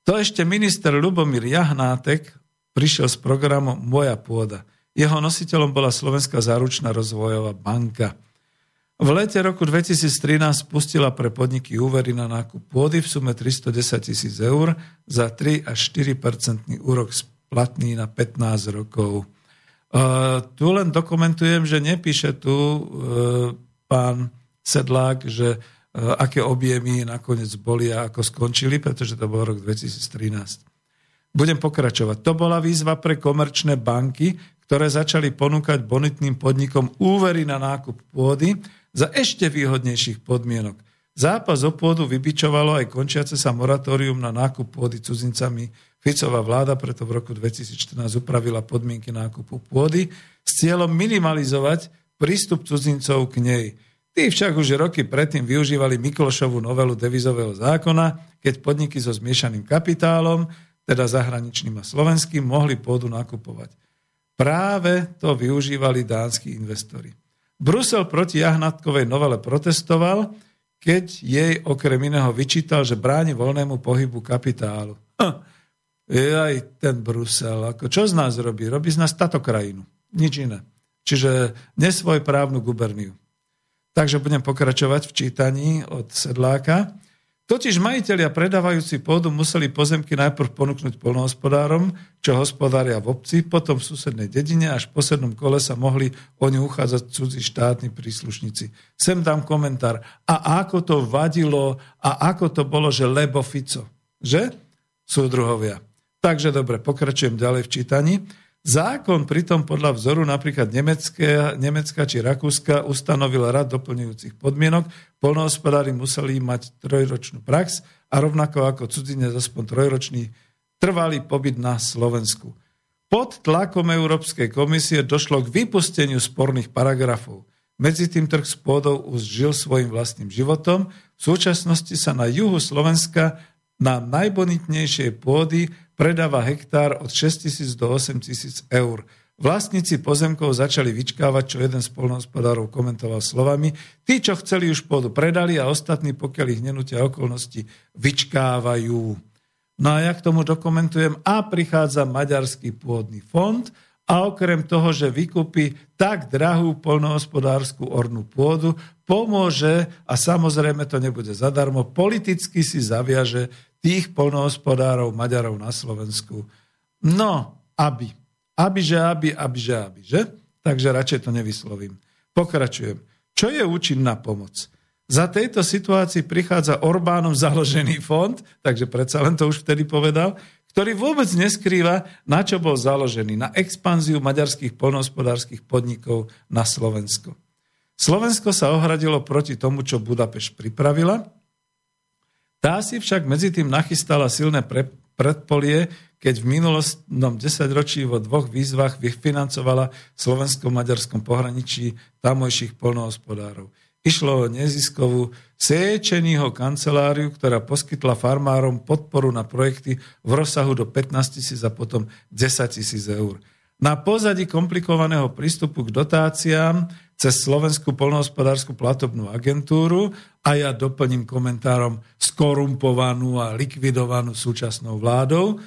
To ešte minister Lubomír Jahnátek prišiel s programom Moja pôda. Jeho nositeľom bola Slovenská záručná rozvojová banka. V lete roku 2013 spustila pre podniky úvery na nákup pôdy v sume 310 tisíc eur za 3 až 4% úrok splatný na 15 rokov. Uh, tu len dokumentujem, že nepíše tu uh, pán Sedlák, že uh, aké objemy nakoniec boli a ako skončili, pretože to bol rok 2013. Budem pokračovať. To bola výzva pre komerčné banky, ktoré začali ponúkať bonitným podnikom úvery na nákup pôdy za ešte výhodnejších podmienok. Zápas o pôdu vybičovalo aj končiace sa moratórium na nákup pôdy cudzincami. Ficová vláda preto v roku 2014 upravila podmienky nákupu pôdy s cieľom minimalizovať prístup cudzincov k nej. Tí však už roky predtým využívali Miklošovú novelu devizového zákona, keď podniky so zmiešaným kapitálom, teda zahraničným a slovenským, mohli pôdu nakupovať. Práve to využívali dánsky investori. Brusel proti Jahnatkovej novele protestoval, keď jej okrem iného vyčítal, že bráni voľnému pohybu kapitálu. Hm, aj ten Brusel. Ako, čo z nás robí? Robí z nás táto krajinu. Nič iné. Čiže nesvoj právnu guberniu. Takže budem pokračovať v čítaní od Sedláka. Totiž majiteľia predávajúci pôdu museli pozemky najprv ponúknuť polnohospodárom, čo hospodária v obci, potom v susednej dedine, až v poslednom kole sa mohli o ňu uchádzať cudzí štátni príslušníci. Sem dám komentár. A ako to vadilo a ako to bolo, že lebo Fico. Že? Súdruhovia. Takže dobre, pokračujem ďalej v čítaní. Zákon pritom podľa vzoru napríklad Nemecké, Nemecka či Rakúska ustanovil rad doplňujúcich podmienok. Polnohospodári museli mať trojročnú prax a rovnako ako cudzinec aspoň trojročný trvalý pobyt na Slovensku. Pod tlakom Európskej komisie došlo k vypusteniu sporných paragrafov. Medzi tým trh s pôdou už žil svojim vlastným životom. V súčasnosti sa na juhu Slovenska na najbonitnejšie pôdy predáva hektár od 6 tisíc do 8 tisíc eur. Vlastníci pozemkov začali vyčkávať, čo jeden z polnohospodárov komentoval slovami. Tí, čo chceli už pôdu, predali a ostatní, pokiaľ ich nenutia okolnosti, vyčkávajú. No a ja k tomu dokumentujem a prichádza Maďarský pôdny fond a okrem toho, že vykúpi tak drahú polnohospodárskú ornú pôdu, pomôže, a samozrejme to nebude zadarmo, politicky si zaviaže tých polnohospodárov Maďarov na Slovensku. No, aby. Aby, že aby, aby, že aby, že? Takže radšej to nevyslovím. Pokračujem. Čo je účinná pomoc? Za tejto situácii prichádza Orbánom založený fond, takže predsa len to už vtedy povedal, ktorý vôbec neskrýva, na čo bol založený. Na expanziu maďarských polnohospodárských podnikov na Slovensko. Slovensko sa ohradilo proti tomu, čo Budapešť pripravila tá si však medzi tým nachystala silné pre, predpolie, keď v minulostnom desaťročí vo dvoch výzvach vyfinancovala v slovenskom-maďarskom pohraničí tamojších polnohospodárov. Išlo o neziskovú Sečeního kanceláriu, ktorá poskytla farmárom podporu na projekty v rozsahu do 15 tisíc a potom 10 tisíc eur. Na pozadí komplikovaného prístupu k dotáciám cez Slovenskú polnohospodárskú platobnú agentúru a ja doplním komentárom skorumpovanú a likvidovanú súčasnou vládou,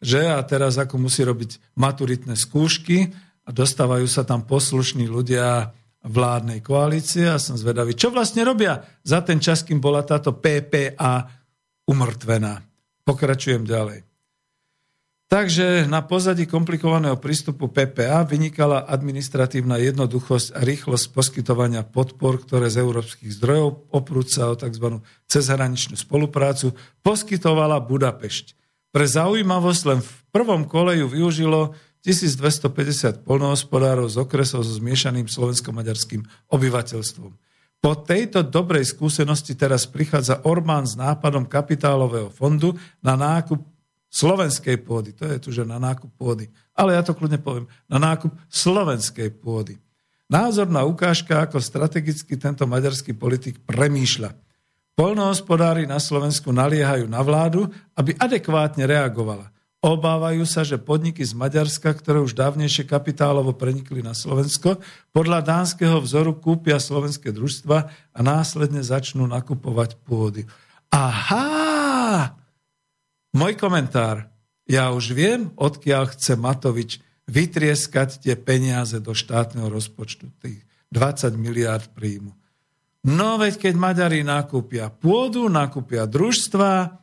že a teraz ako musí robiť maturitné skúšky a dostávajú sa tam poslušní ľudia vládnej koalície a som zvedavý, čo vlastne robia za ten čas, kým bola táto PPA umrtvená. Pokračujem ďalej. Takže na pozadí komplikovaného prístupu PPA vynikala administratívna jednoduchosť a rýchlosť poskytovania podpor, ktoré z európskych zdrojov oprúca o tzv. cezhraničnú spoluprácu poskytovala Budapešť. Pre zaujímavosť len v prvom kole využilo 1250 polnohospodárov z okresov so zmiešaným slovensko-maďarským obyvateľstvom. Po tejto dobrej skúsenosti teraz prichádza Orbán s nápadom kapitálového fondu na nákup slovenskej pôdy. To je tu, že na nákup pôdy. Ale ja to kľudne poviem. Na nákup slovenskej pôdy. Názorná ukážka, ako strategicky tento maďarský politik premýšľa. Polnohospodári na Slovensku naliehajú na vládu, aby adekvátne reagovala. Obávajú sa, že podniky z Maďarska, ktoré už dávnejšie kapitálovo prenikli na Slovensko, podľa dánskeho vzoru kúpia slovenské družstva a následne začnú nakupovať pôdy. Aha! Môj komentár. Ja už viem, odkiaľ chce Matovič vytrieskať tie peniaze do štátneho rozpočtu, tých 20 miliard príjmu. No veď keď Maďari nakúpia pôdu, nakúpia družstva,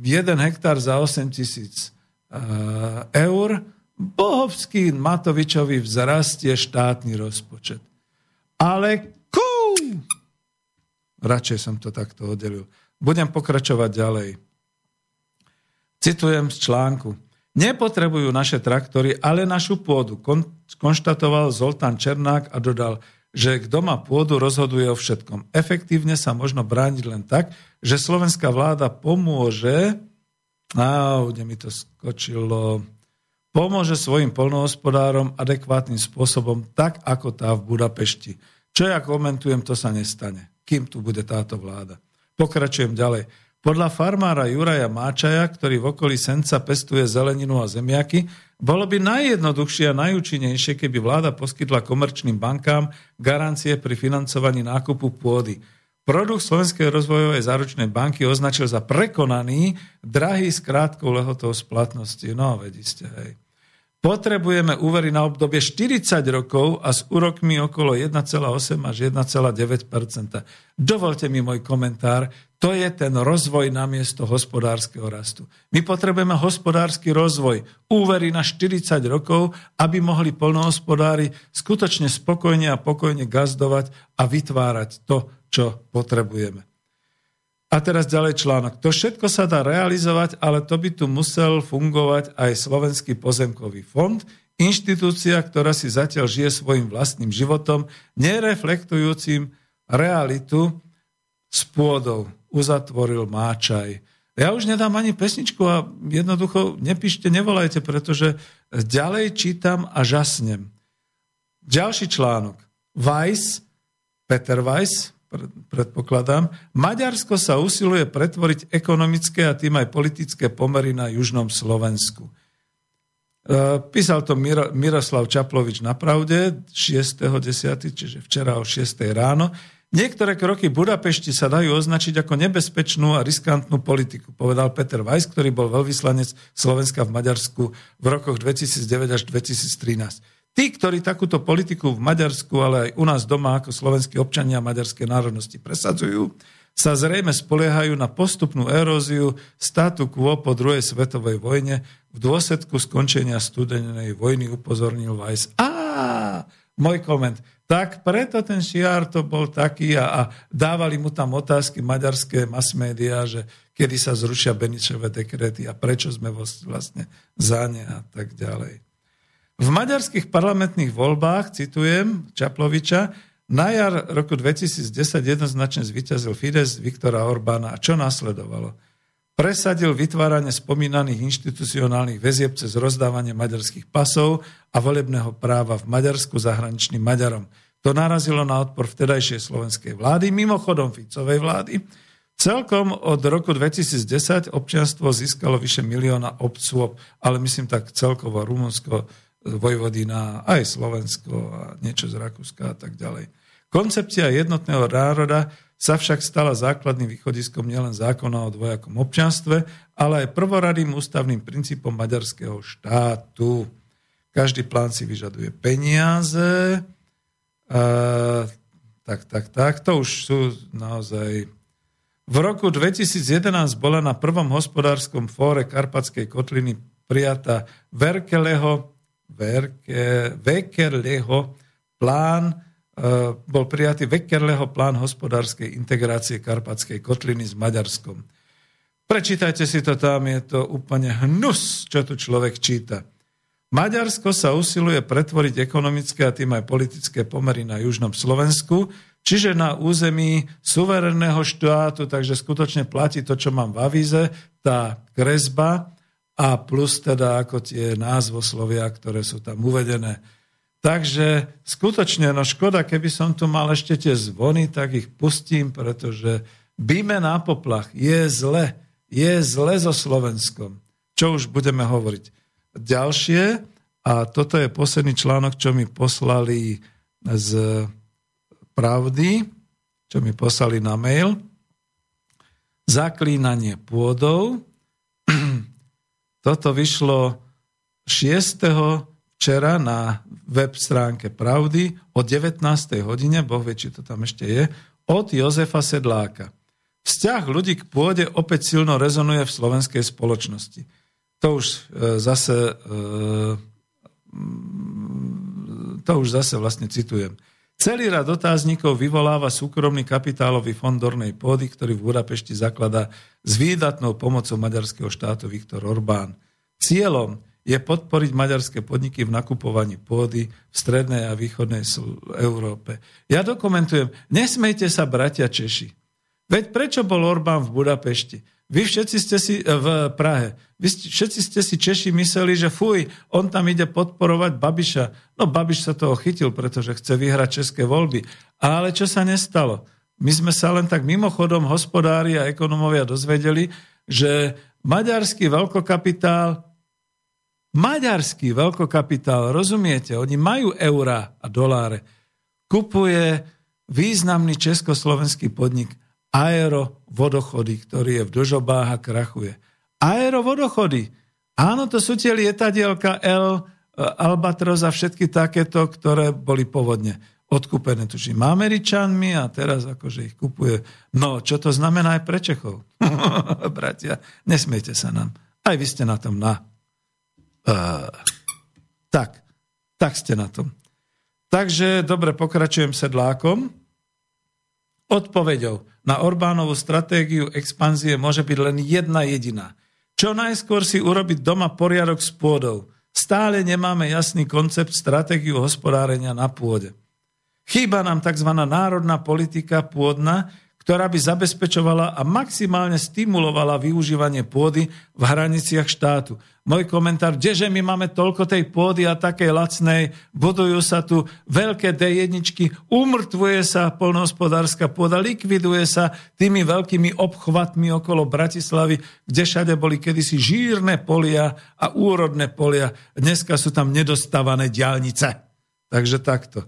jeden hektár za 8 tisíc uh, eur, Bohovský Matovičovi vzrastie štátny rozpočet. Ale kú! Radšej som to takto oddelil. Budem pokračovať ďalej. Citujem z článku. Nepotrebujú naše traktory, ale našu pôdu, kon, konštatoval Zoltán Černák a dodal, že kto má pôdu, rozhoduje o všetkom. Efektívne sa možno brániť len tak, že slovenská vláda pomôže, a kde mi to skočilo, pomôže svojim polnohospodárom adekvátnym spôsobom, tak ako tá v Budapešti. Čo ja komentujem, to sa nestane, kým tu bude táto vláda. Pokračujem ďalej. Podľa farmára Juraja Máčaja, ktorý v okolí Senca pestuje zeleninu a zemiaky, bolo by najjednoduchšie a najúčinnejšie, keby vláda poskytla komerčným bankám garancie pri financovaní nákupu pôdy. produkt Slovenskej rozvojovej záručnej banky označil za prekonaný, drahý s krátkou lehotou splatnosti. No, vedí ste, hej. Potrebujeme úvery na obdobie 40 rokov a s úrokmi okolo 1,8 až 1,9% Dovolte mi môj komentár. To je ten rozvoj namiesto hospodárskeho rastu. My potrebujeme hospodársky rozvoj, úvery na 40 rokov, aby mohli polnohospodári skutočne spokojne a pokojne gazdovať a vytvárať to, čo potrebujeme. A teraz ďalej článok. To všetko sa dá realizovať, ale to by tu musel fungovať aj Slovenský pozemkový fond, inštitúcia, ktorá si zatiaľ žije svojim vlastným životom, nereflektujúcim realitu s pôdou. Uzatvoril Máčaj. Ja už nedám ani pesničku a jednoducho nepíšte, nevolajte, pretože ďalej čítam a žasnem. Ďalší článok. Weiss, Peter Weiss, predpokladám. Maďarsko sa usiluje pretvoriť ekonomické a tým aj politické pomery na južnom Slovensku. E, písal to Miroslav Čaplovič na pravde 6.10., čiže včera o 6. ráno. Niektoré kroky Budapešti sa dajú označiť ako nebezpečnú a riskantnú politiku, povedal Peter Weiss, ktorý bol veľvyslanec Slovenska v Maďarsku v rokoch 2009 až 2013. Tí, ktorí takúto politiku v Maďarsku, ale aj u nás doma ako slovenskí občania maďarskej národnosti presadzujú, sa zrejme spoliehajú na postupnú eróziu statu quo po druhej svetovej vojne v dôsledku skončenia studenej vojny upozornil Weiss. Á, môj koment. Tak preto ten šiar to bol taký a, a dávali mu tam otázky maďarské mass media, že kedy sa zrušia Beničové dekrety a prečo sme vlastne za ne a tak ďalej. V maďarských parlamentných voľbách, citujem Čaploviča, na jar roku 2010 jednoznačne zvyťazil Fides Viktora Orbána. A čo následovalo? Presadil vytváranie spomínaných inštitucionálnych väzieb cez rozdávanie maďarských pasov a volebného práva v Maďarsku zahraničným Maďarom. To narazilo na odpor vtedajšej slovenskej vlády, mimochodom Ficovej vlády. Celkom od roku 2010 občianstvo získalo vyše milióna obcôb, ale myslím tak celkovo Rumunsko, Vojvodina, aj Slovensko a niečo z Rakúska a tak ďalej. Koncepcia jednotného národa sa však stala základným východiskom nielen zákona o dvojakom občanstve, ale aj prvoradým ústavným princípom maďarského štátu. Každý plán si vyžaduje peniaze. A, tak, tak, tak. To už sú naozaj... V roku 2011 bola na prvom hospodárskom fóre Karpatskej kotliny prijatá Verkeleho Wekerleho plán, e, bol prijatý Wekerleho plán hospodárskej integrácie Karpatskej kotliny s Maďarskom. Prečítajte si to tam, je to úplne hnus, čo tu človek číta. Maďarsko sa usiluje pretvoriť ekonomické a tým aj politické pomery na južnom Slovensku, čiže na území suverénneho štátu, takže skutočne platí to, čo mám v avíze, tá kresba, a plus teda ako tie názvoslovia, ktoré sú tam uvedené. Takže skutočne, no škoda, keby som tu mal ešte tie zvony, tak ich pustím, pretože bíme na poplach. Je zle. Je zle so Slovenskom. Čo už budeme hovoriť. Ďalšie, a toto je posledný článok, čo mi poslali z pravdy, čo mi poslali na mail. Zaklínanie pôdou. Toto vyšlo 6. včera na web stránke Pravdy o 19. hodine, boh vie, či to tam ešte je, od Jozefa Sedláka. Vzťah ľudí k pôde opäť silno rezonuje v slovenskej spoločnosti. To už e, zase e, to už zase vlastne citujem. Celý rad otáznikov vyvoláva súkromný kapitálový fond Dornej pôdy, ktorý v Budapešti zakladá s výdatnou pomocou maďarského štátu Viktor Orbán. Cieľom je podporiť maďarské podniky v nakupovaní pôdy v strednej a východnej Európe. Ja dokumentujem, nesmejte sa, bratia Češi. Veď prečo bol Orbán v Budapešti? Vy všetci ste si e, v Prahe. Vy všetci ste si Češi mysleli, že fuj, on tam ide podporovať Babiša. No Babiš sa toho chytil, pretože chce vyhrať české voľby. Ale čo sa nestalo? My sme sa len tak mimochodom hospodári a ekonomovia dozvedeli, že maďarský veľkokapitál, maďarský veľkokapitál, rozumiete, oni majú eurá a doláre, kupuje významný československý podnik Aero Vodochody, ktorý je v Dožobách a krachuje. Aero Vodochody. Áno, to sú tie lietadielka L, e, Albatros a všetky takéto, ktoré boli povodne odkúpené, tuším, Američanmi a teraz akože ich kupuje. No, čo to znamená aj pre Čechov? Bratia, nesmiete sa nám. Aj vy ste na tom na. Tak, tak ste na tom. Takže dobre, pokračujem sedlákom. Odpovedou na Orbánovú stratégiu expanzie môže byť len jedna jediná. Čo najskôr si urobiť doma poriadok s pôdou. Stále nemáme jasný koncept stratégiu hospodárenia na pôde. Chýba nám tzv. národná politika pôdna, ktorá by zabezpečovala a maximálne stimulovala využívanie pôdy v hraniciach štátu. Môj komentár, kdeže my máme toľko tej pôdy a takej lacnej, budujú sa tu veľké D1, umrtvuje sa polnohospodárska pôda, likviduje sa tými veľkými obchvatmi okolo Bratislavy, kde všade boli kedysi žírne polia a úrodné polia. Dneska sú tam nedostávané diálnice. Takže takto.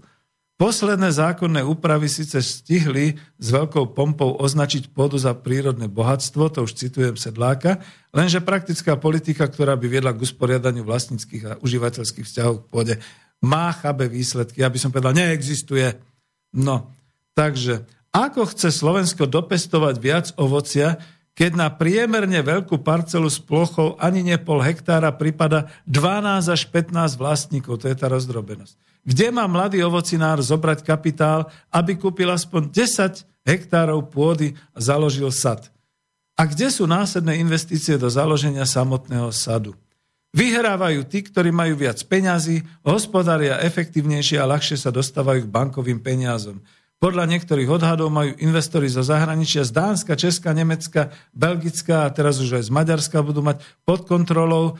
Posledné zákonné úpravy síce stihli s veľkou pompou označiť pôdu za prírodné bohatstvo, to už citujem Sedláka, lenže praktická politika, ktorá by viedla k usporiadaniu vlastníckých a užívateľských vzťahov k pôde, má chabe výsledky. Ja by som povedal, neexistuje. No, takže ako chce Slovensko dopestovať viac ovocia, keď na priemerne veľkú parcelu s plochou ani nie pol hektára prípada 12 až 15 vlastníkov, to je tá rozdrobenosť. Kde má mladý ovocinár zobrať kapitál, aby kúpil aspoň 10 hektárov pôdy a založil sad? A kde sú následné investície do založenia samotného sadu? Vyhrávajú tí, ktorí majú viac peňazí, hospodária efektívnejšie a ľahšie sa dostávajú k bankovým peniazom. Podľa niektorých odhadov majú investori zo zahraničia z Dánska, Česka, Nemecka, Belgická a teraz už aj z Maďarska budú mať pod kontrolou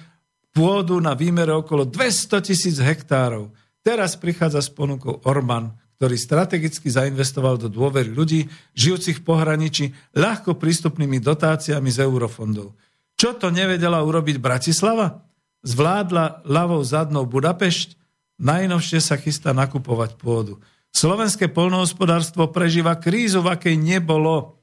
pôdu na výmere okolo 200 tisíc hektárov. Teraz prichádza s ponukou Orbán, ktorý strategicky zainvestoval do dôvery ľudí, žijúcich v pohraničí, ľahko prístupnými dotáciami z eurofondov. Čo to nevedela urobiť Bratislava? Zvládla ľavou zadnou Budapešť? Najnovšie sa chystá nakupovať pôdu. Slovenské polnohospodárstvo prežíva krízu, v akej nebolo.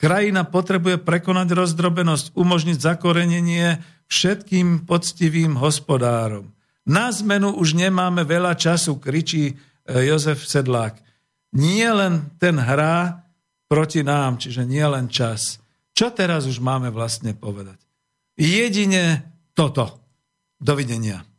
Krajina potrebuje prekonať rozdrobenosť, umožniť zakorenenie všetkým poctivým hospodárom. Na zmenu už nemáme veľa času, kričí e, Jozef Sedlák. Nie len ten hrá proti nám, čiže nie len čas. Čo teraz už máme vlastne povedať? Jedine toto. Dovidenia.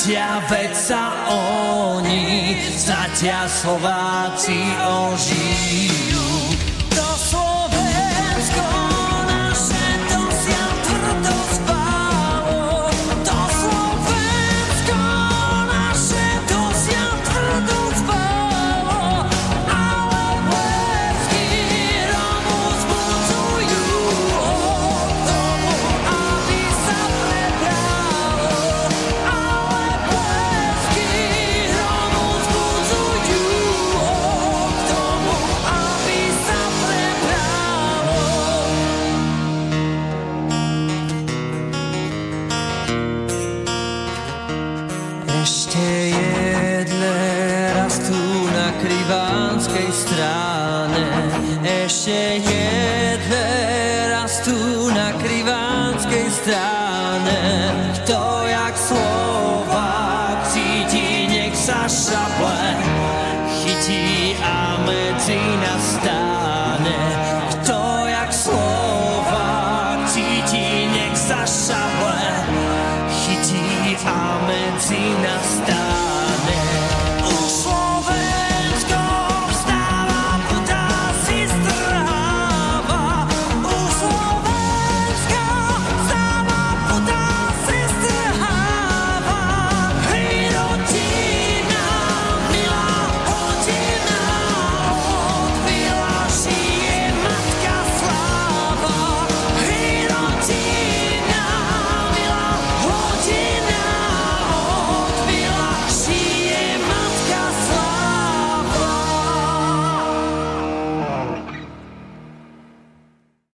Slováci ožijú. strane. Kto jak slova cíti,